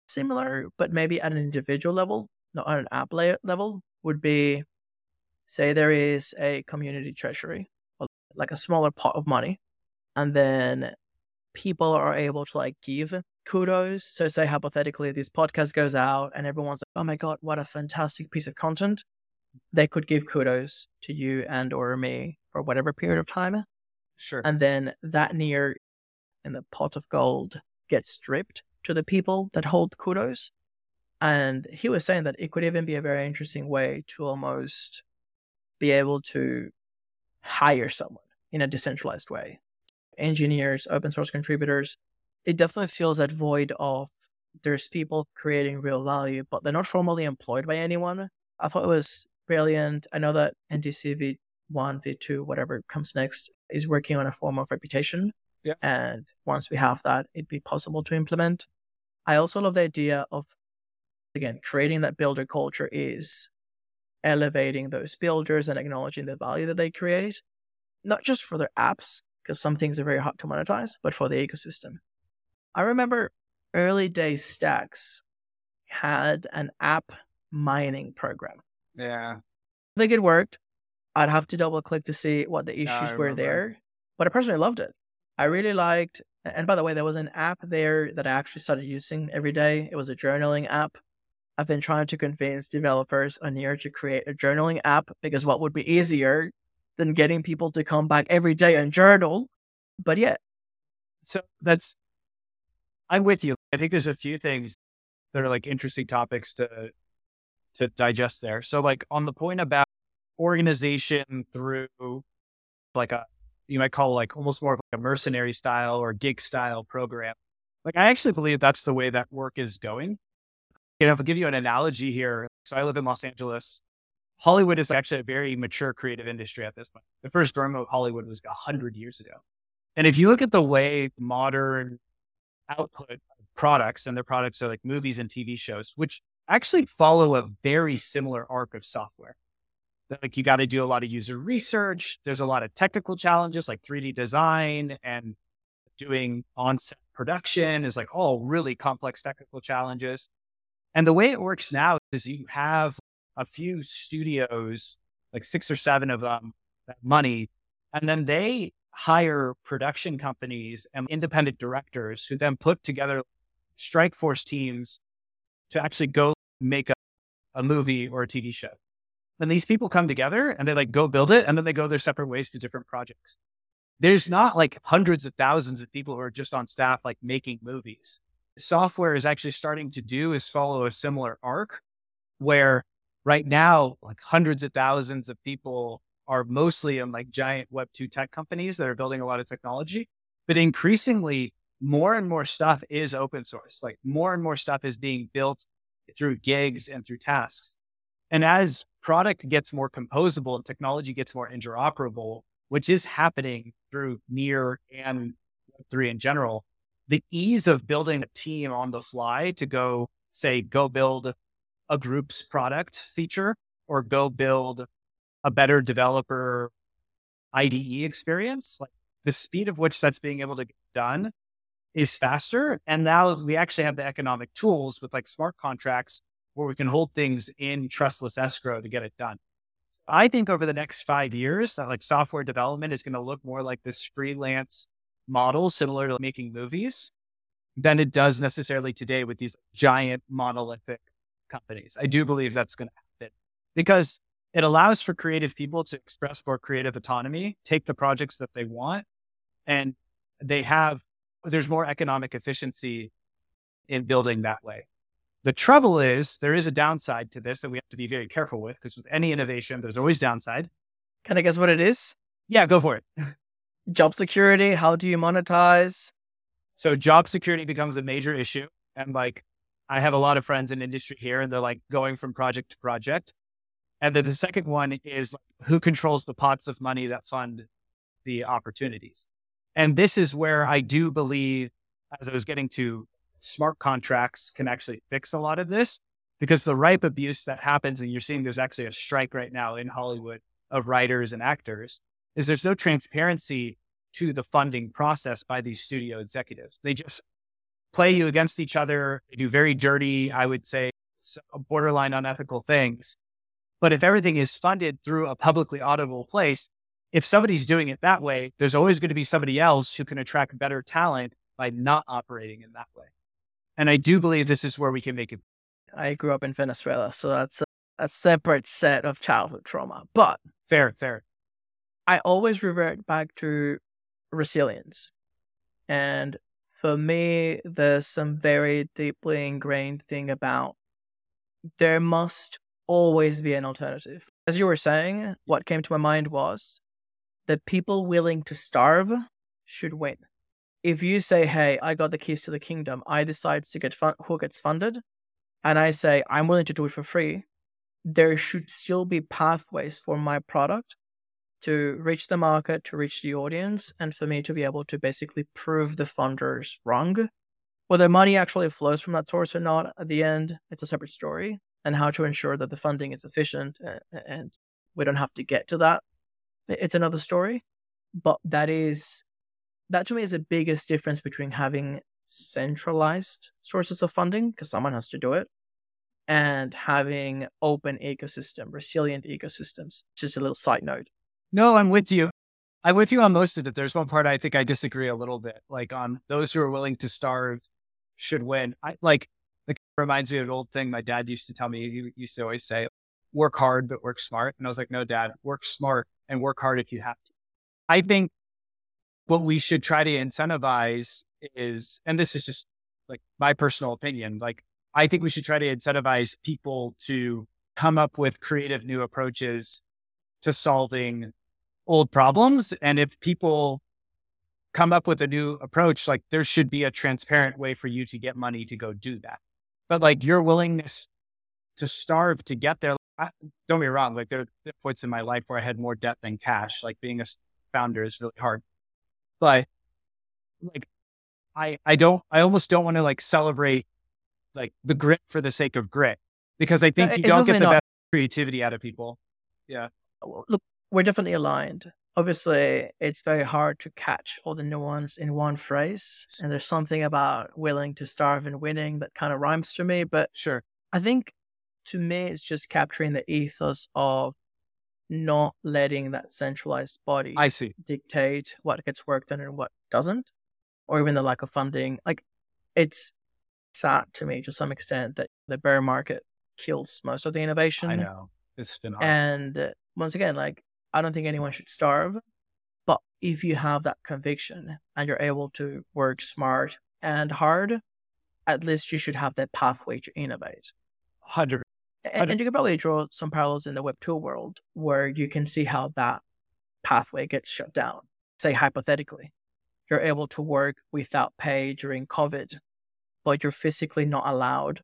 similar, but maybe at an individual level, not on an app level, would be say there is a community treasury, like a smaller pot of money, and then people are able to like give kudos. So say hypothetically this podcast goes out and everyone's like, oh my God, what a fantastic piece of content. They could give kudos to you and or me for whatever period of time. Sure. And then that near in the pot of gold gets stripped to the people that hold kudos. And he was saying that it could even be a very interesting way to almost be able to hire someone in a decentralized way. Engineers, open source contributors, it definitely feels that void of there's people creating real value, but they're not formally employed by anyone. I thought it was brilliant. I know that NDC V1, V2, whatever comes next, is working on a form of reputation. Yeah. And once we have that, it'd be possible to implement. I also love the idea of, again, creating that builder culture is elevating those builders and acknowledging the value that they create, not just for their apps, because some things are very hard to monetize, but for the ecosystem. I remember early days Stacks had an app mining program. Yeah. I think it worked. I'd have to double click to see what the issues yeah, were there, but I personally loved it. I really liked, and by the way, there was an app there that I actually started using every day. It was a journaling app. I've been trying to convince developers on here to create a journaling app because what would be easier than getting people to come back every day and journal? But yeah. So that's I'm with you. I think there's a few things that are like interesting topics to to digest there. So like on the point about organization through like a you might call like almost more of like a mercenary style or gig style program. Like I actually believe that's the way that work is going. You know, if I give you an analogy here, so I live in Los Angeles. Hollywood is actually a very mature creative industry at this point. The first of Hollywood was a hundred years ago. And if you look at the way modern output products and their products are like movies and TV shows, which actually follow a very similar arc of software. Like you got to do a lot of user research. There's a lot of technical challenges like 3D design and doing on-set production is like all really complex technical challenges. And the way it works now is you have a few studios, like six or seven of them, that money, and then they hire production companies and independent directors who then put together strike force teams to actually go make a, a movie or a TV show. Then these people come together and they like go build it and then they go their separate ways to different projects. There's not like hundreds of thousands of people who are just on staff like making movies. Software is actually starting to do is follow a similar arc where right now like hundreds of thousands of people are mostly in like giant web 2 tech companies that are building a lot of technology but increasingly more and more stuff is open source. Like more and more stuff is being built through gigs and through tasks. And as product gets more composable and technology gets more interoperable which is happening through near and web3 in general the ease of building a team on the fly to go say go build a group's product feature or go build a better developer IDE experience. Like the speed of which that's being able to get done is faster. And now we actually have the economic tools with like smart contracts where we can hold things in trustless escrow to get it done. I think over the next five years, like software development is going to look more like this freelance model, similar to making movies, than it does necessarily today with these giant monolithic companies. I do believe that's going to happen because it allows for creative people to express more creative autonomy, take the projects that they want, and they have, there's more economic efficiency in building that way. The trouble is, there is a downside to this that we have to be very careful with because with any innovation, there's always downside. Can I guess what it is? Yeah, go for it. Job security. How do you monetize? So, job security becomes a major issue. And like, I have a lot of friends in industry here, and they're like going from project to project And then the second one is who controls the pots of money that fund the opportunities. And this is where I do believe, as I was getting to smart contracts can actually fix a lot of this because the ripe abuse that happens, and you're seeing there's actually a strike right now in Hollywood of writers and actors, is there's no transparency to the funding process by these studio executives. They just play you against each other. They do very dirty, I would say, borderline unethical things. But if everything is funded through a publicly audible place, if somebody's doing it that way, there's always going to be somebody else who can attract better talent by not operating in that way. And I do believe this is where we can make it. I grew up in Venezuela, so that's a, a separate set of childhood trauma. But fair, fair. I always revert back to resilience. And for me, there's some very deeply ingrained thing about there must always be an alternative. As you were saying, what came to my mind was that people willing to starve should win. If you say, "Hey, I got the keys to the kingdom. I decide to get who gets funded," and I say, "I'm willing to do it for free," there should still be pathways for my product to reach the market, to reach the audience, and for me to be able to basically prove the funders wrong. Whether money actually flows from that source or not at the end, it's a separate story, and how to ensure that the funding is efficient and we don't have to get to that. It's another story. But that is, that to me is the biggest difference between having centralized sources of funding, because someone has to do it, and having open ecosystem, resilient ecosystems. Just a little side note. No, I'm with you. I'm with you on most of it. There's one part I think I disagree a little bit. Like on those who are willing to starve should win. I like it reminds me of an old thing my dad used to tell me. He used to always say, work hard, but work smart. And I was like, no, dad, work smart and work hard if you have to. I think what we should try to incentivize is, and this is just like my personal opinion, like I think we should try to incentivize people to come up with creative new approaches to solving old problems. And if people come up with a new approach, like there should be a transparent way for you to get money to go do that. But like your willingness to starve to get there, I, don't be wrong. Like there are points in my life where I had more debt than cash. Like being a founder is really hard. But like I I don't I almost don't want to like celebrate like the grit for the sake of grit because I uh, think you don't get the not- best creativity out of people. Yeah. Look, we're definitely aligned. Obviously, it's very hard to catch all the nuance in one phrase. And there's something about willing to starve and winning that kind of rhymes to me. But sure. I think to me, it's just capturing the ethos of not letting that centralized body I see. dictate what gets worked on and what doesn't, or even the lack of funding. Like it's sad to me to some extent that the bear market kills most of the innovation. I know. It's been hard. And uh, once again, like I don't think anyone should starve. But if you have that conviction and you're able to work smart and hard, at least you should have that pathway to innovate. 100. And, and you can probably draw some parallels in the Web2 world where you can see how that pathway gets shut down. Say, hypothetically, you're able to work without pay during COVID, but you're physically not allowed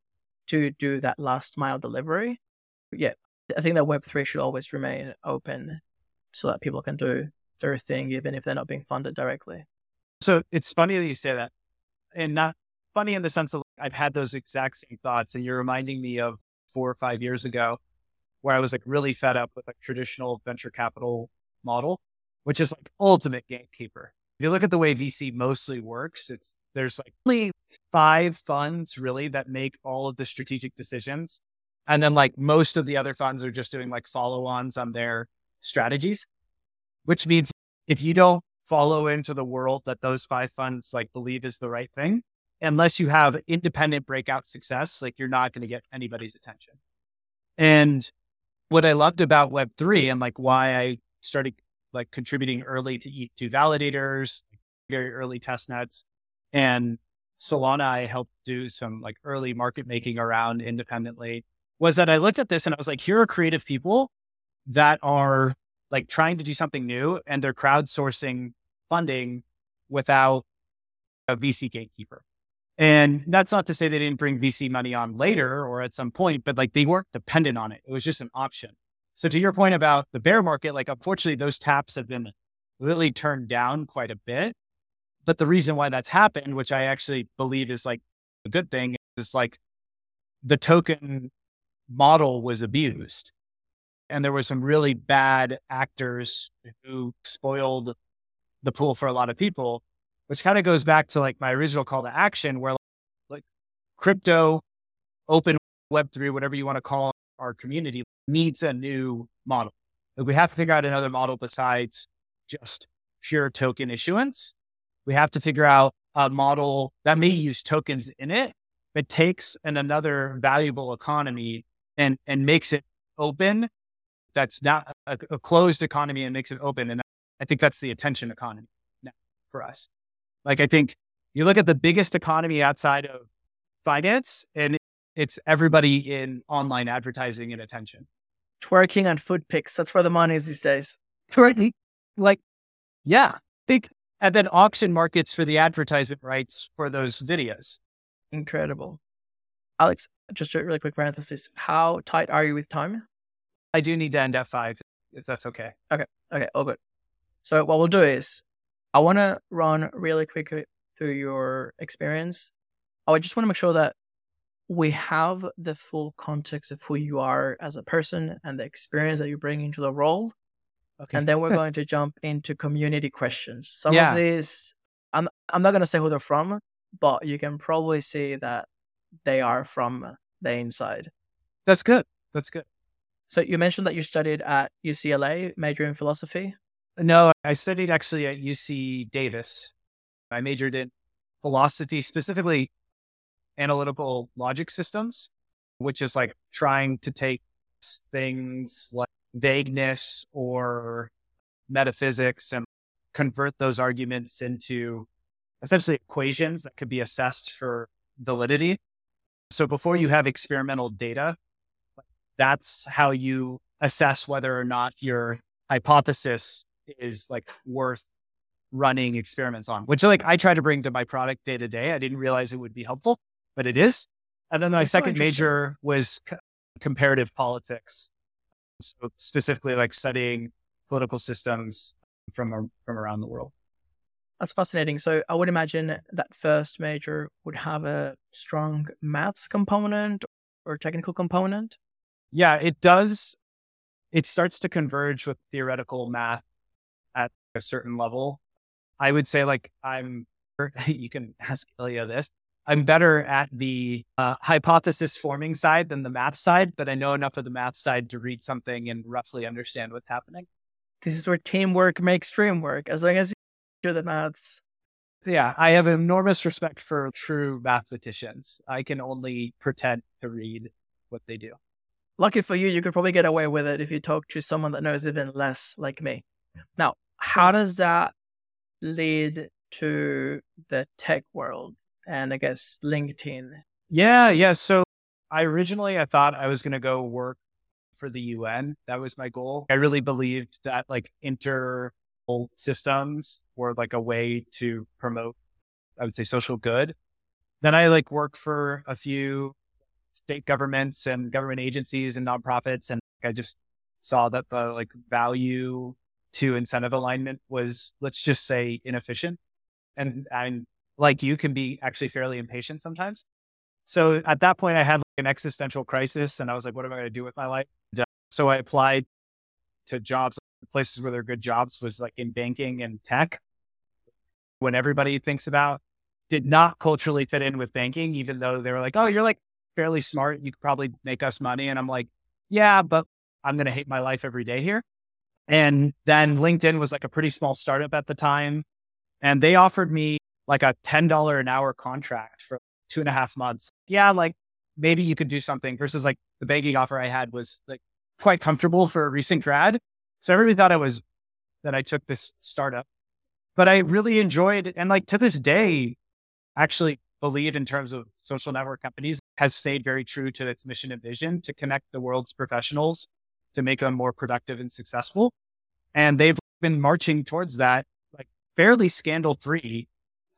to do that last mile delivery. Yeah, I think that Web3 should always remain open so that people can do their thing, even if they're not being funded directly. So it's funny that you say that, and not funny in the sense of I've had those exact same thoughts, and you're reminding me of four or five years ago where I was like really fed up with a traditional venture capital model, which is like ultimate gatekeeper. If you look at the way VC mostly works, it's there's like only five funds really that make all of the strategic decisions. And then like most of the other funds are just doing like follow-ons on their strategies, which means if you don't follow into the world that those five funds like believe is the right thing, unless you have independent breakout success, like you're not going to get anybody's attention. And what I loved about Web3 and like why I started like contributing early to E2 validators, very early test nets. And Solana, I helped do some like early market making around independently was that I looked at this and I was like, here are creative people that are like trying to do something new and they're crowdsourcing funding without a VC gatekeeper. And that's not to say they didn't bring VC money on later or at some point, but like they weren't dependent on it. It was just an option. So to your point about the bear market, like unfortunately those taps have been really turned down quite a bit. But the reason why that's happened, which I actually believe is like a good thing, is like the token model was abused. And there were some really bad actors who spoiled the pool for a lot of people, which kind of goes back to like my original call to action where like crypto, open Web3, whatever you want to call our community, needs a new model. Like we have to figure out another model besides just pure token issuance. We have to figure out a model that may use tokens in it, but takes an another valuable economy and and makes it open. That's not a, a closed economy and makes it open. And I think that's the attention economy now for us. Like I think you look at the biggest economy outside of finance, and it's everybody in online advertising and attention. Twerking on food pics. That's where the money is these days. Twerking, like, yeah, big. And then auction markets for the advertisement rights for those videos. Incredible. Alex, just a really quick parenthesis. How tight are you with time? I do need to end at five, if that's okay. Okay. Okay. All good. So what we'll do is I want to run really quickly through your experience. Oh, I just want to make sure that we have the full context of who you are as a person and the experience that you bring into the role. Okay. And then we're going to jump into community questions. Some yeah. of these, I'm I'm not going to say who they're from, but you can probably see that they are from the inside. That's good. That's good. So you mentioned that you studied at UCLA, major in philosophy. No, I studied actually at UC Davis. I majored in philosophy, specifically analytical logic systems, which is like trying to take things like vagueness or metaphysics and convert those arguments into essentially equations that could be assessed for validity. So before you have experimental data, that's how you assess whether or not your hypothesis is like worth running experiments on, which like I try to bring to my product day to day. I didn't realize it would be helpful but it is. And then my That's second so major was c- comparative politics. So specifically like studying political systems from, from around the world. That's fascinating. So I would imagine that first major would have a strong maths component or technical component. Yeah, it does. It starts to converge with theoretical math at a certain level. I would say like I'm you can ask Illia this. I'm better at the uh, hypothesis forming side than the math side, but I know enough of the math side to read something and roughly understand what's happening. This is where teamwork makes dream work. As long as you do the maths. Yeah, I have enormous respect for true mathematicians. I can only pretend to read what they do. Lucky for you, you could probably get away with it if you talk to someone that knows even less, like me. Now, how does that lead to the tech world? and I guess LinkedIn. Yeah, yeah. So I originally I thought I was going to go work for the UN. That was my goal. I really believed that like inter systems were like a way to promote I would say social good. Then I like worked for a few state governments and government agencies and nonprofits and I just saw that the like value to incentive alignment was let's just say inefficient. And I'm like you, can be actually fairly impatient sometimes. So at that point, I had like an existential crisis and I was like, what am I going to do with my life? Uh, so I applied to jobs, places where there are good jobs was like in banking and tech. When everybody thinks about did not culturally fit in with banking, even though they were like, oh, you're like fairly smart. You could probably make us money. And I'm like, yeah, but I'm going to hate my life every day here. And then LinkedIn was like a pretty small startup at the time. And they offered me like a $10 an hour contract for two and a half months. Yeah, like maybe you could do something versus like the banking offer I had was like quite comfortable for a recent grad. So everybody thought I was that I took this startup, but I really enjoyed and like to this day, actually believe in terms of social network companies has stayed very true to its mission and vision to connect the world's professionals to make them more productive and successful. And they've been marching towards that like fairly scandal free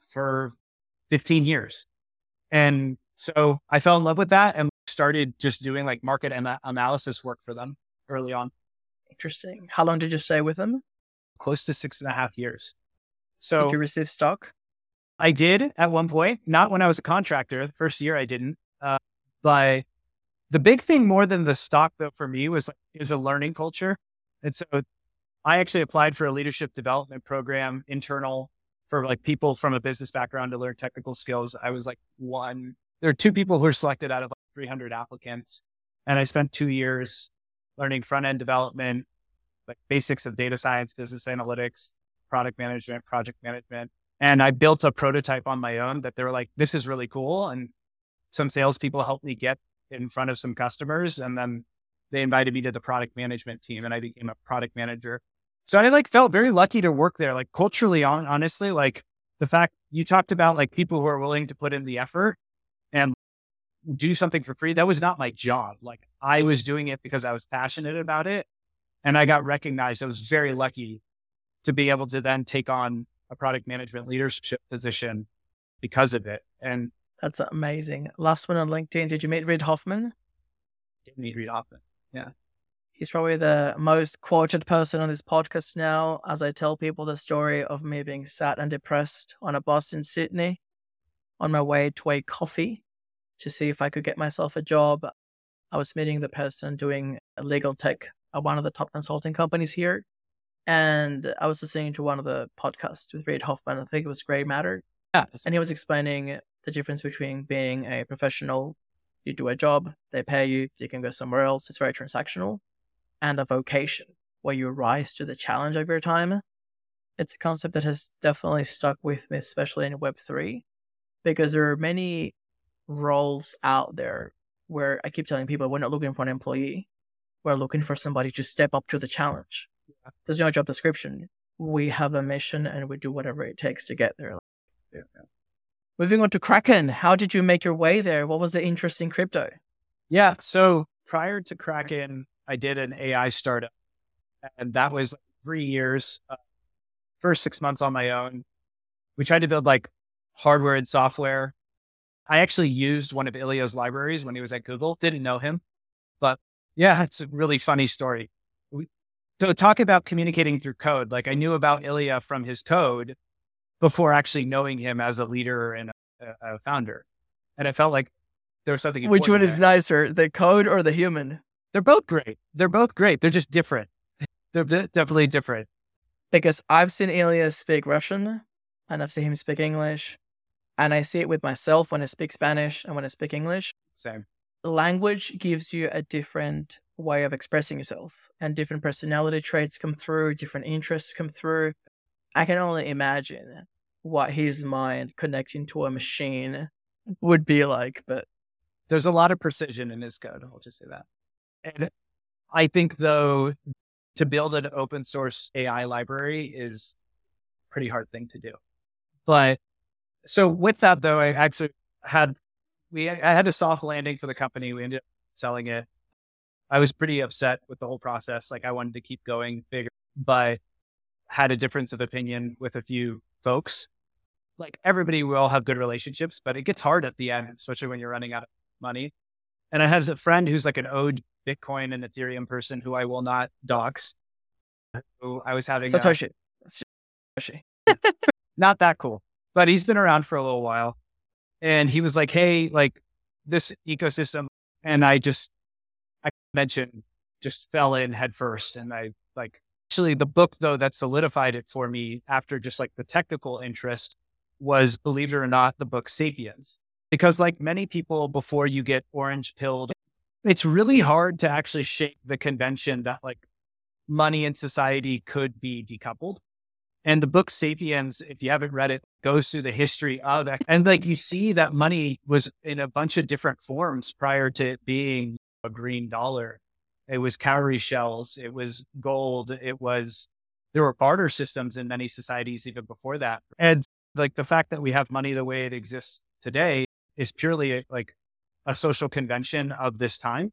for 15 years. And so I fell in love with that and started just doing like market analysis work for them early on. Interesting. How long did you stay with them? Close to six and a half years. So did you receive stock? I did at one point, not when I was a contractor. The first year I didn't. Uh, but the big thing more than the stock though for me was is a learning culture. And so I actually applied for a leadership development program internal for like people from a business background to learn technical skills. I was like one. There are two people who were selected out of like 300 applicants, and I spent two years learning front end development, like basics of data science, business analytics, product management, project management. And I built a prototype on my own that they were like, this is really cool. And some salespeople helped me get in front of some customers. And then they invited me to the product management team and I became a product manager. So I like felt very lucky to work there. Like culturally, on, honestly, like the fact you talked about like people who are willing to put in the effort and do something for free. That was not my job. Like I was doing it because I was passionate about it and I got recognized. I was very lucky to be able to then take on a product management leadership position because of it. And that's amazing. Last one on LinkedIn. Did you meet Reid Hoffman? Did meet Reid Hoffman. Yeah. He's probably the most quoted person on this podcast now, as I tell people the story of me being sad and depressed on a bus in Sydney on my way to a coffee to see if I could get myself a job. I was meeting the person doing legal tech at one of the top consulting companies here. And I was listening to one of the podcasts with Reid Hoffman. I think it was Grey Matter. Yeah. And he was explaining the difference between being a professional, you do a job, they pay you, you can go somewhere else, it's very transactional, and a vocation where you rise to the challenge of your time. It's a concept that has definitely stuck with me, especially in Web3, because there are many roles out there where I keep telling people we're not looking for an employee. We're looking for somebody to step up to the challenge. Yeah. There's no job description. We have a mission and we do whatever it takes to get there. Yeah. Moving on to Kraken, how did you make your way there? What was the interest in crypto? Yeah. So prior to Kraken, I did an AI startup, and that was three years, uh, first six months on my own. We tried to build like hardware and software I actually used one of Illia's libraries when he was at Google. Didn't know him, but yeah, it's a really funny story. We, so talk about communicating through code. Like I knew about Ilya from his code before actually knowing him as a leader and a, a founder, and I felt like there was something. Which one is there. nicer, the code or the human? They're both great. They're both great. They're just different. They're definitely different. Because I've seen Illia speak Russian and I've seen him speak English and I see it with myself when I speak Spanish and when I speak English. Same. Language gives you a different way of expressing yourself, and different personality traits come through, different interests come through. I can only imagine what his mind connecting to a machine would be like, but there's a lot of precision in his code. I'll just say that. And I think though, to build an open source AI library is a pretty hard thing to do. But so with that though, I actually had we I had a soft landing for the company. We ended up selling it. I was pretty upset with the whole process. Like I wanted to keep going bigger, but had a difference of opinion with a few folks. Like everybody will have good relationships, but it gets hard at the end, especially when you're running out of money. And I have a friend who's like an old Bitcoin and Ethereum person who I will not dox. Who I was having Satoshi. A, Satoshi. not that cool but he's been around for a little while. And he was like, Hey, like this ecosystem. And I just, I mentioned, just fell in headfirst. And I like, actually, the book though that solidified it for me after just like the technical interest was, believe it or not, the book Sapiens. Because like many people before you get orange pilled, it's really hard to actually shake the convention that like money in society could be decoupled. And the book Sapiens, if you haven't read it, goes through the history of. And like you see that money was in a bunch of different forms prior to it being a green dollar. It was cowrie shells, it was gold, it was there were barter systems in many societies even before that. And like the fact that we have money the way it exists today is purely a, like a social convention of this time.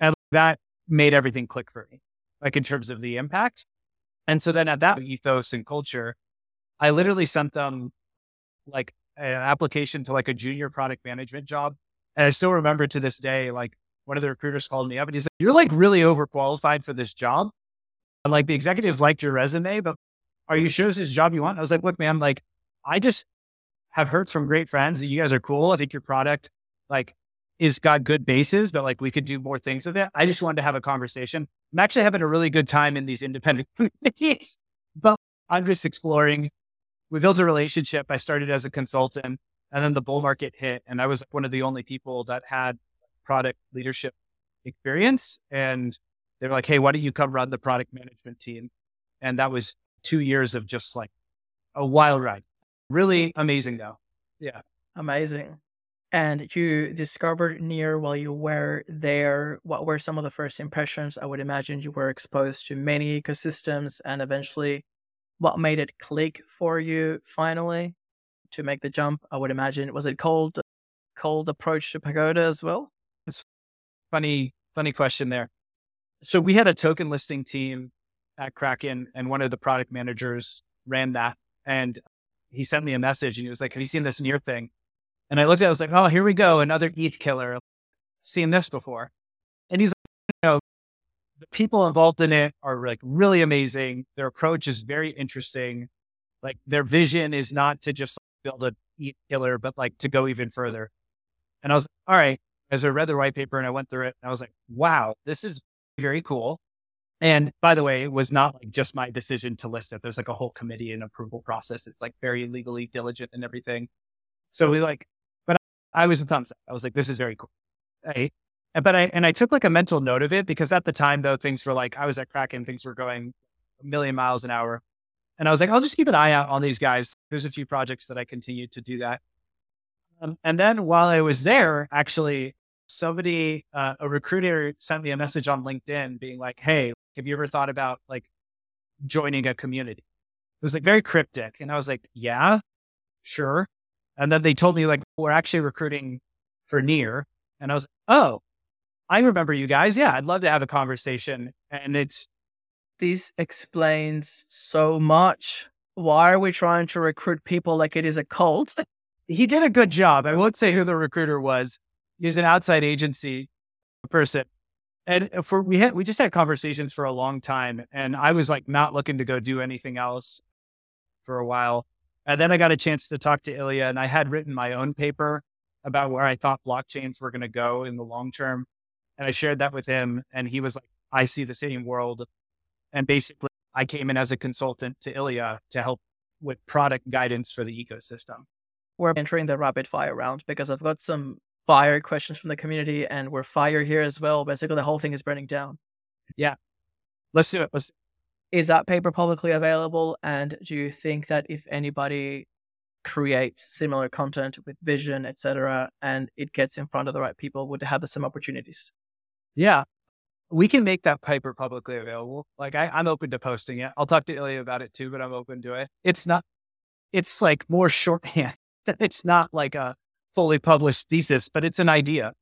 And that made everything click for me, like in terms of the impact. And so then at that ethos and culture, I literally sent them like an application to like a junior product management job. And I still remember to this day, like one of the recruiters called me up and he said, You're like really overqualified for this job. And like the executives liked your resume, but are you sure this is the job you want? I was like, look, man, like I just have heard from great friends that you guys are cool. I think your product like is got good bases, but like we could do more things with it. I just wanted to have a conversation. I'm actually having a really good time in these independent communities, but I'm just exploring. We built a relationship. I started as a consultant and then the bull market hit and I was one of the only people that had product leadership experience. And they were like, Hey, why don't you come run the product management team? And that was two years of just like a wild ride. Really amazing though. Yeah. Amazing. And you discovered Near while you were there. What were some of the first impressions? I would imagine you were exposed to many ecosystems and eventually what made it click for you finally to make the jump? I would imagine was it cold cold approach to Pagoda as well? It's funny, funny question there. So we had a token listing team at Kraken and one of the product managers ran that and he sent me a message and he was like, Have you seen this near thing? And I looked at it, I was like, Oh, here we go, another ETH killer. Seen this before. And he's like, you know, the people involved in it are like really amazing. Their approach is very interesting. Like their vision is not to just build a ETH killer, but like to go even further. And I was like, all right. As I read the white paper and I went through it, I was like, wow, this is very cool. And by the way, it was not like just my decision to list it. There's like a whole committee and approval process. It's like very legally diligent and everything. So we like, but I, I was a thumbs up. I was like, this is very cool. But I, and I took like a mental note of it because at the time though, things were like, I was at Kraken, things were going a million miles an hour. And I was like, I'll just keep an eye out on these guys. There's a few projects that I continue to do that. Um, and then while I was there, actually, somebody, uh, a recruiter sent me a message on LinkedIn being like, Hey, have you ever thought about like joining a community? It was like very cryptic. And I was like, yeah, sure. And then they told me like, we're actually recruiting for Near. And I was, oh, I remember you guys. Yeah, I'd love to have a conversation. And it's, this explains so much. Why are we trying to recruit people like it is a cult? he did a good job. I won't say who the recruiter was. He's an outside agency person. And uh, for we had we just had conversations for a long time and I was like not looking to go do anything else for a while. And then I got a chance to talk to Illia and I had written my own paper about where I thought blockchains were going to go in the long term. And I shared that with him and he was like, I see the same world. And basically I came in as a consultant to Illia to help with product guidance for the ecosystem. We're entering the rapid fire round because I've got some fire questions from the community and we're fire here as well. Basically, the whole thing is burning down. Yeah. Let's do it. Let's is that paper publicly available? And do you think that if anybody creates similar content with vision, etc., and it gets in front of the right people, would have the same opportunities? Yeah, we can make that paper publicly available. Like I, I'm open to posting it. I'll talk to Illia about it too, but I'm open to it. It's not. It's like more shorthand. It's not like a fully published thesis, but it's an idea.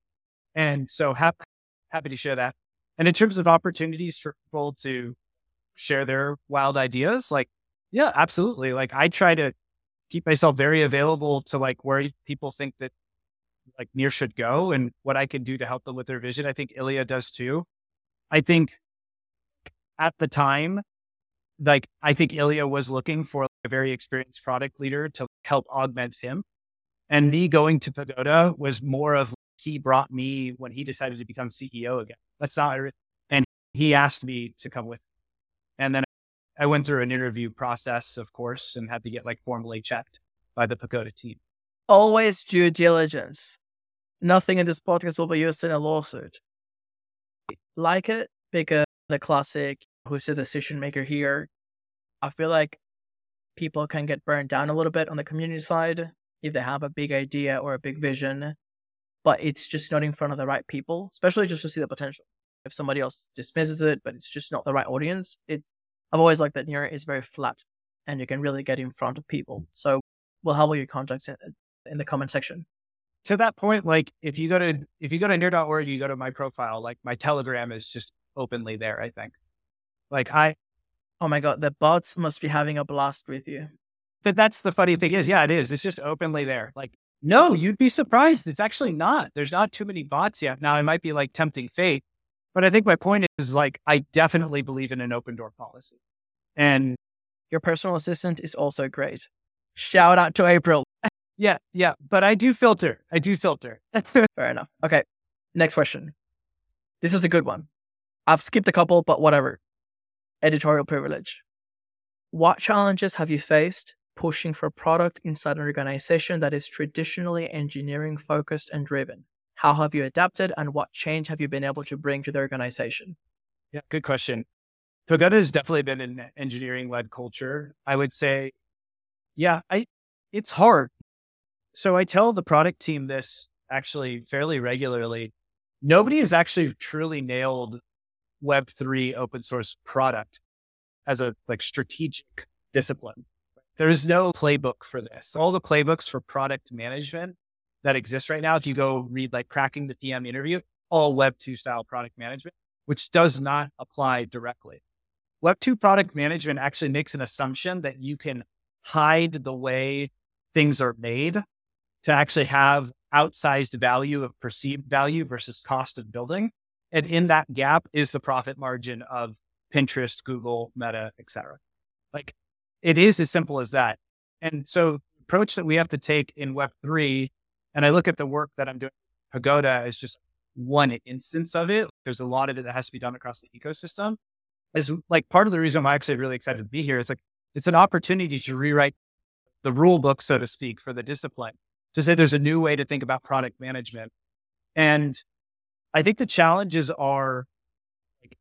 And so happy, happy to share that. And in terms of opportunities for people to share their wild ideas, like, yeah, absolutely. Like I try to keep myself very available to like where people think that like near should go and what I can do to help them with their vision. I think Illia does too. I think at the time, like I think Illia was looking for a very experienced product leader to help augment him. And me going to Pagoda was more of he brought me when he decided to become CEO again. That's not, and he asked me to come with. Him. And then I went through an interview process, of course, and had to get like formally checked by the Pagoda team. Always due diligence. Nothing in this podcast will be used in a lawsuit. Like it because the classic who's the decision maker here. I feel like people can get burned down a little bit on the community side if they have a big idea or a big vision, but it's just not in front of the right people, especially just to see the potential. If somebody else dismisses it, but it's just not the right audience, it I've always liked that Near is very flat and you can really get in front of people. So we'll have all your contacts in, in the comment section. To that point, like if you go to if you go to near.org, you go to my profile, like my telegram is just openly there, I think. Like I Oh my god, the bots must be having a blast with you. But that's the funny thing is, yeah, it is. It's just openly there. Like, no, you'd be surprised. It's actually not. There's not too many bots yet. Now it might be like tempting fate, But I think my point is like, I definitely believe in an open door policy. And your personal assistant is also great. Shout out to April. Yeah, yeah. But I do filter. I do filter. Fair enough. Okay. Next question. This is a good one. I've skipped a couple, but whatever. Editorial privilege. What challenges have you faced pushing for a product inside an organization that is traditionally engineering focused and driven? How have you adapted and what change have you been able to bring to the organization? Yeah, good question. Pagoda has definitely been an engineering led culture. I would say, yeah, I it's hard. So I tell the product team this actually fairly regularly. Nobody has actually truly nailed Web3 open source product as a like strategic discipline. There is no playbook for this. All the playbooks for product management that exist right now, if you go read like cracking the PM interview, all Web 2 style product management, which does not apply directly. Web 2 product management actually makes an assumption that you can hide the way things are made to actually have outsized value of perceived value versus cost of building. And in that gap is the profit margin of Pinterest, Google, Meta, etc. Like it is as simple as that. And so approach that we have to take in Web3, and I look at the work that I'm doing Pagoda is just one instance of it. There's a lot of it that has to be done across the ecosystem. Is like part of the reason I'm actually really excited to be here. It's like it's an opportunity to rewrite the rule book, so to speak, for the discipline to say there's a new way to think about product management. And I think the challenges are like,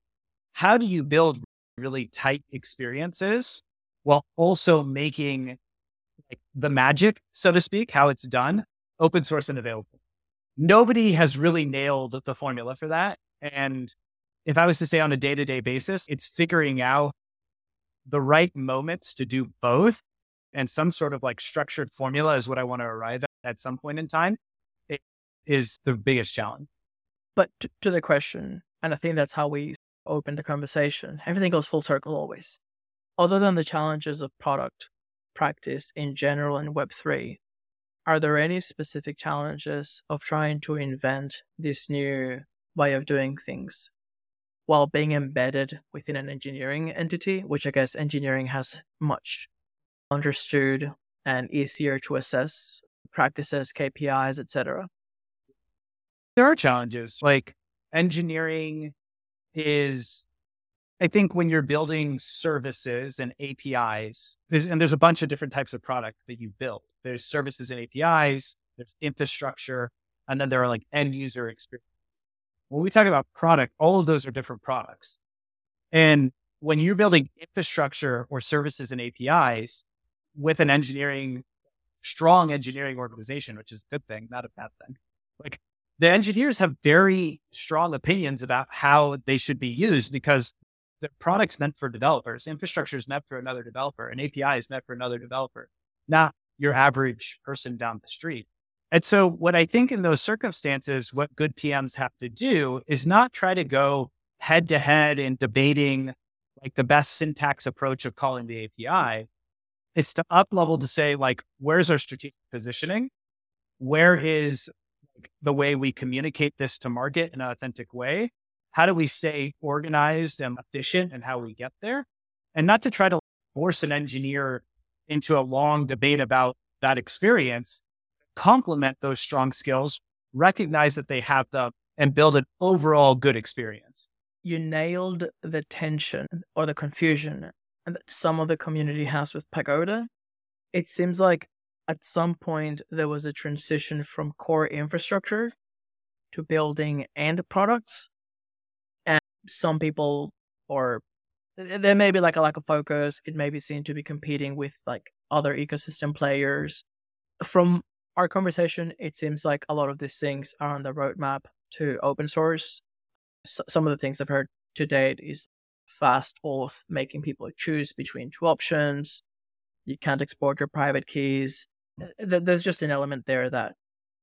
how do you build really tight experiences while also making like, the magic, so to speak, how it's done, open source and available? Nobody has really nailed the formula for that. And if I was to say on a day to day basis, it's figuring out the right moments to do both and some sort of like structured formula is what I want to arrive at at some point in time. It is the biggest challenge. But to, to the question, and I think that's how we open the conversation, everything goes full circle always. Other than the challenges of product practice in general in Web3, are there any specific challenges of trying to invent this new way of doing things while being embedded within an engineering entity, which I guess engineering has much understood and easier to assess practices, KPIs, etc. There are challenges. Like engineering is I think when you're building services and APIs, there's, and there's a bunch of different types of product that you build. There's services and APIs, there's infrastructure, and then there are like end user experience. When we talk about product, all of those are different products. And when you're building infrastructure or services and APIs with an engineering, strong engineering organization, which is a good thing, not a bad thing. Like the engineers have very strong opinions about how they should be used because the product's meant for developers, infrastructure is meant for another developer, an API is meant for another developer, not your average person down the street. And so, what I think in those circumstances, what good PMs have to do is not try to go head to head in debating like the best syntax approach of calling the API. It's to up level to say, like, where's our strategic positioning? Where is the way we communicate this to market in an authentic way? How do we stay organized and efficient and how we get there? And not to try to force an engineer into a long debate about that experience, complement those strong skills, recognize that they have them, and build an overall good experience. You nailed the tension or the confusion that some of the community has with Pagoda. It seems like at some point there was a transition from core infrastructure to building end products. Some people, or there may be like a lack of focus, it may be seen to be competing with like other ecosystem players. From our conversation, it seems like a lot of these things are on the roadmap to open source. So some of the things I've heard to date is FastAuth, making people choose between two options. You can't export your private keys. There's just an element there that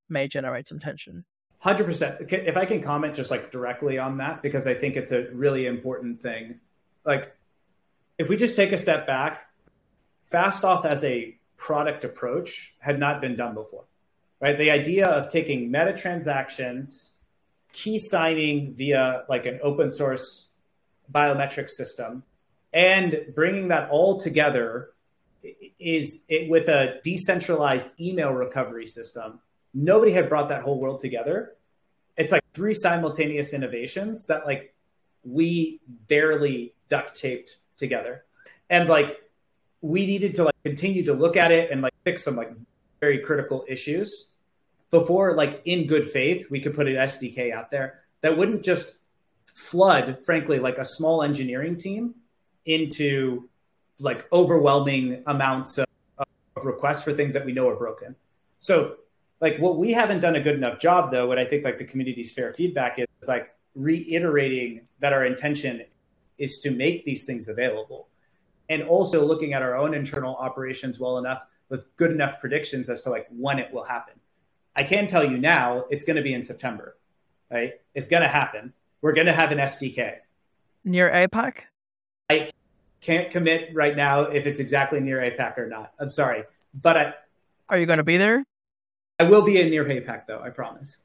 may generate some tension. 100%. If I can comment just like directly on that, because I think it's a really important thing. Like, if we just take a step back, FastAuth as a product approach had not been done before, right? The idea of taking meta transactions key signing via like an open source biometric system and bringing that all together is it, with a decentralized email recovery system nobody had brought that whole world together. It's like three simultaneous innovations that like we barely duct taped together. And like we needed to like continue to look at it and like fix some like very critical issues before like in good faith we could put an sdk out there that wouldn't just flood frankly like a small engineering team into like overwhelming amounts of, of requests for things that we know are broken. So like what we haven't done a good enough job though what i think like the community's fair feedback is, is like reiterating that our intention is to make these things available. And also looking at our own internal operations well enough with good enough predictions as to like when it will happen. I can tell you now it's going to be in september right? It's going to happen. We're going to have an sdk near apac i can't commit right now if it's exactly near apac or not. I'm sorry. But i are you going to be there I will be in near APAC though. I promise.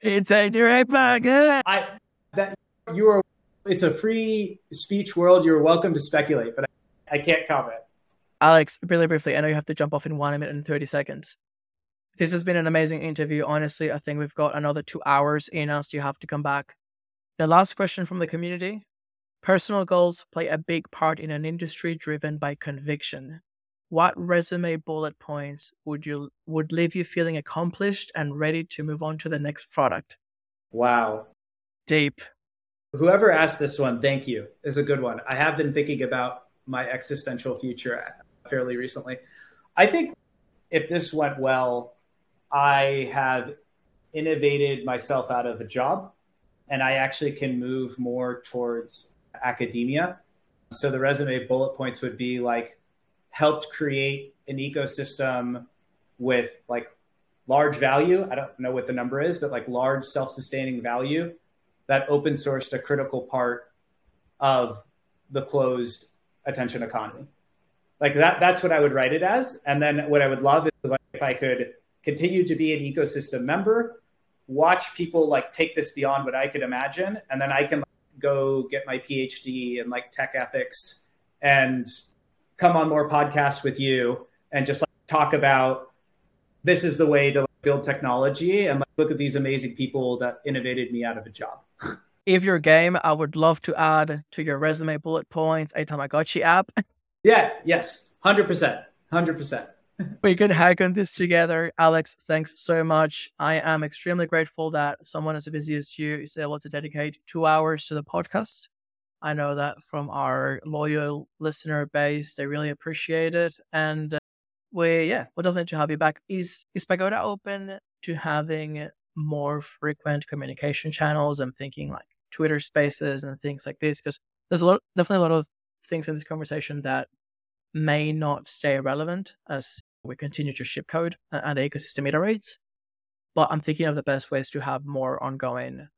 It's a near APAC. I that you are. It's a free speech world. You're welcome to speculate, but I, I can't comment. Alex, really briefly, I know you have to jump off in one minute and 30 seconds. This has been an amazing interview. Honestly, I think we've got another two hours in us. You have to come back. The last question from the community Personal goals play a big part in an industry driven by conviction what resume bullet points would you would leave you feeling accomplished and ready to move on to the next product? Wow. Deep. Whoever asked this one thank you is a good one. I have been thinking about my existential future fairly recently. I think if this went well i have innovated myself out of a job and i actually can move more towards academia. So the resume bullet points would be like helped create an ecosystem with like large value. I don't know what the number is, but like large self sustaining value that open sourced a critical part of the closed attention economy. Like that, that's what I would write it as. And then what I would love is like if I could continue to be an ecosystem member, watch people like take this beyond what I could imagine, and then I can like, go get my PhD in like tech ethics and come on more podcasts with you and just like talk about this is the way to like, build technology and like, look at these amazing people that innovated me out of a job. if you're game, I would love to add to your resume bullet points a Tamagotchi app. Yeah, yes, 100%. 100%. we can hack on this together. Alex, thanks so much. I am extremely grateful that someone as busy as you is able to dedicate two hours to the podcast. I know that from our loyal listener base, they really appreciate it. And uh, we, yeah, we'll definitely to have you back. Is, is Pagoda open to having more frequent communication channels? I'm thinking like Twitter spaces and things like this, because there's a lot, definitely a lot of things in this conversation that may not stay relevant as we continue to ship code and the ecosystem iterates. But I'm thinking of the best ways to have more ongoing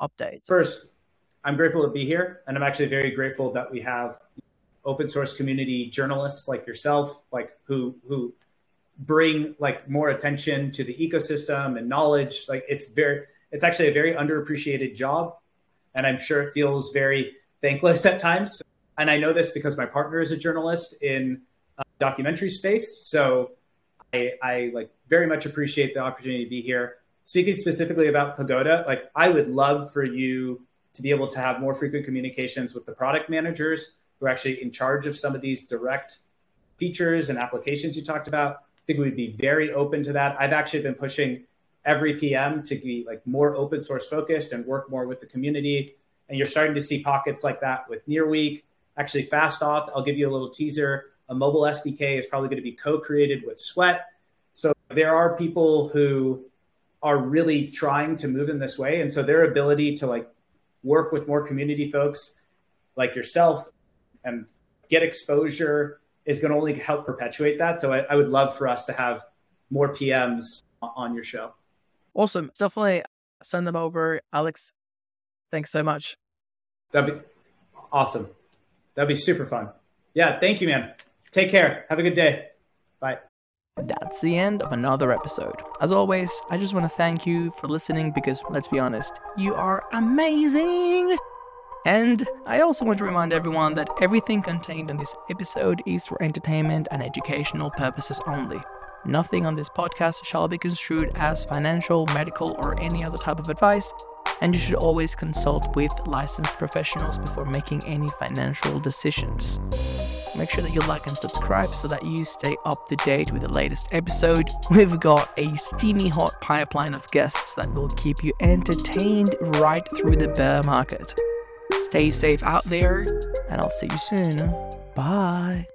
updates. First, I'm grateful to be here, and I'm actually very grateful that we have open source community journalists like yourself, like who who bring like more attention to the ecosystem and knowledge. Like it's very, it's actually a very underappreciated job, and I'm sure it feels very thankless at times. And I know this because my partner is a journalist in uh, documentary space, so I, I like very much appreciate the opportunity to be here. Speaking specifically about Pagoda, like I would love for you to be able to have more frequent communications with the product managers who are actually in charge of some of these direct features and applications you talked about. I think we'd be very open to that. I've actually been pushing every PM to be like more open source focused and work more with the community. And you're starting to see pockets like that with Nearweek. Actually, FastAuth, I'll give you a little teaser. A mobile SDK is probably going to be co-created with Sweat. So there are people who are really trying to move in this way. And so their ability to like work with more community folks like yourself and get exposure is going to only help perpetuate that. So I, I, would love for us to have more PMs on your show. Awesome. Definitely send them over. Alex, thanks so much. That'd be awesome. That'd be super fun. Yeah. Thank you, man. Take care. Have a good day. That's the end of another episode. As always, I just want to thank you for listening because, let's be honest, you are amazing! And I also want to remind everyone that everything contained in this episode is for entertainment and educational purposes only. Nothing on this podcast shall be construed as financial, medical, or any other type of advice, and you should always consult with licensed professionals before making any financial decisions. Make sure that you like and subscribe so that you stay up to date with the latest episode. We've got a steamy hot pipeline of guests that will keep you entertained right through the bear market. Stay safe out there, and I'll see you soon. Bye.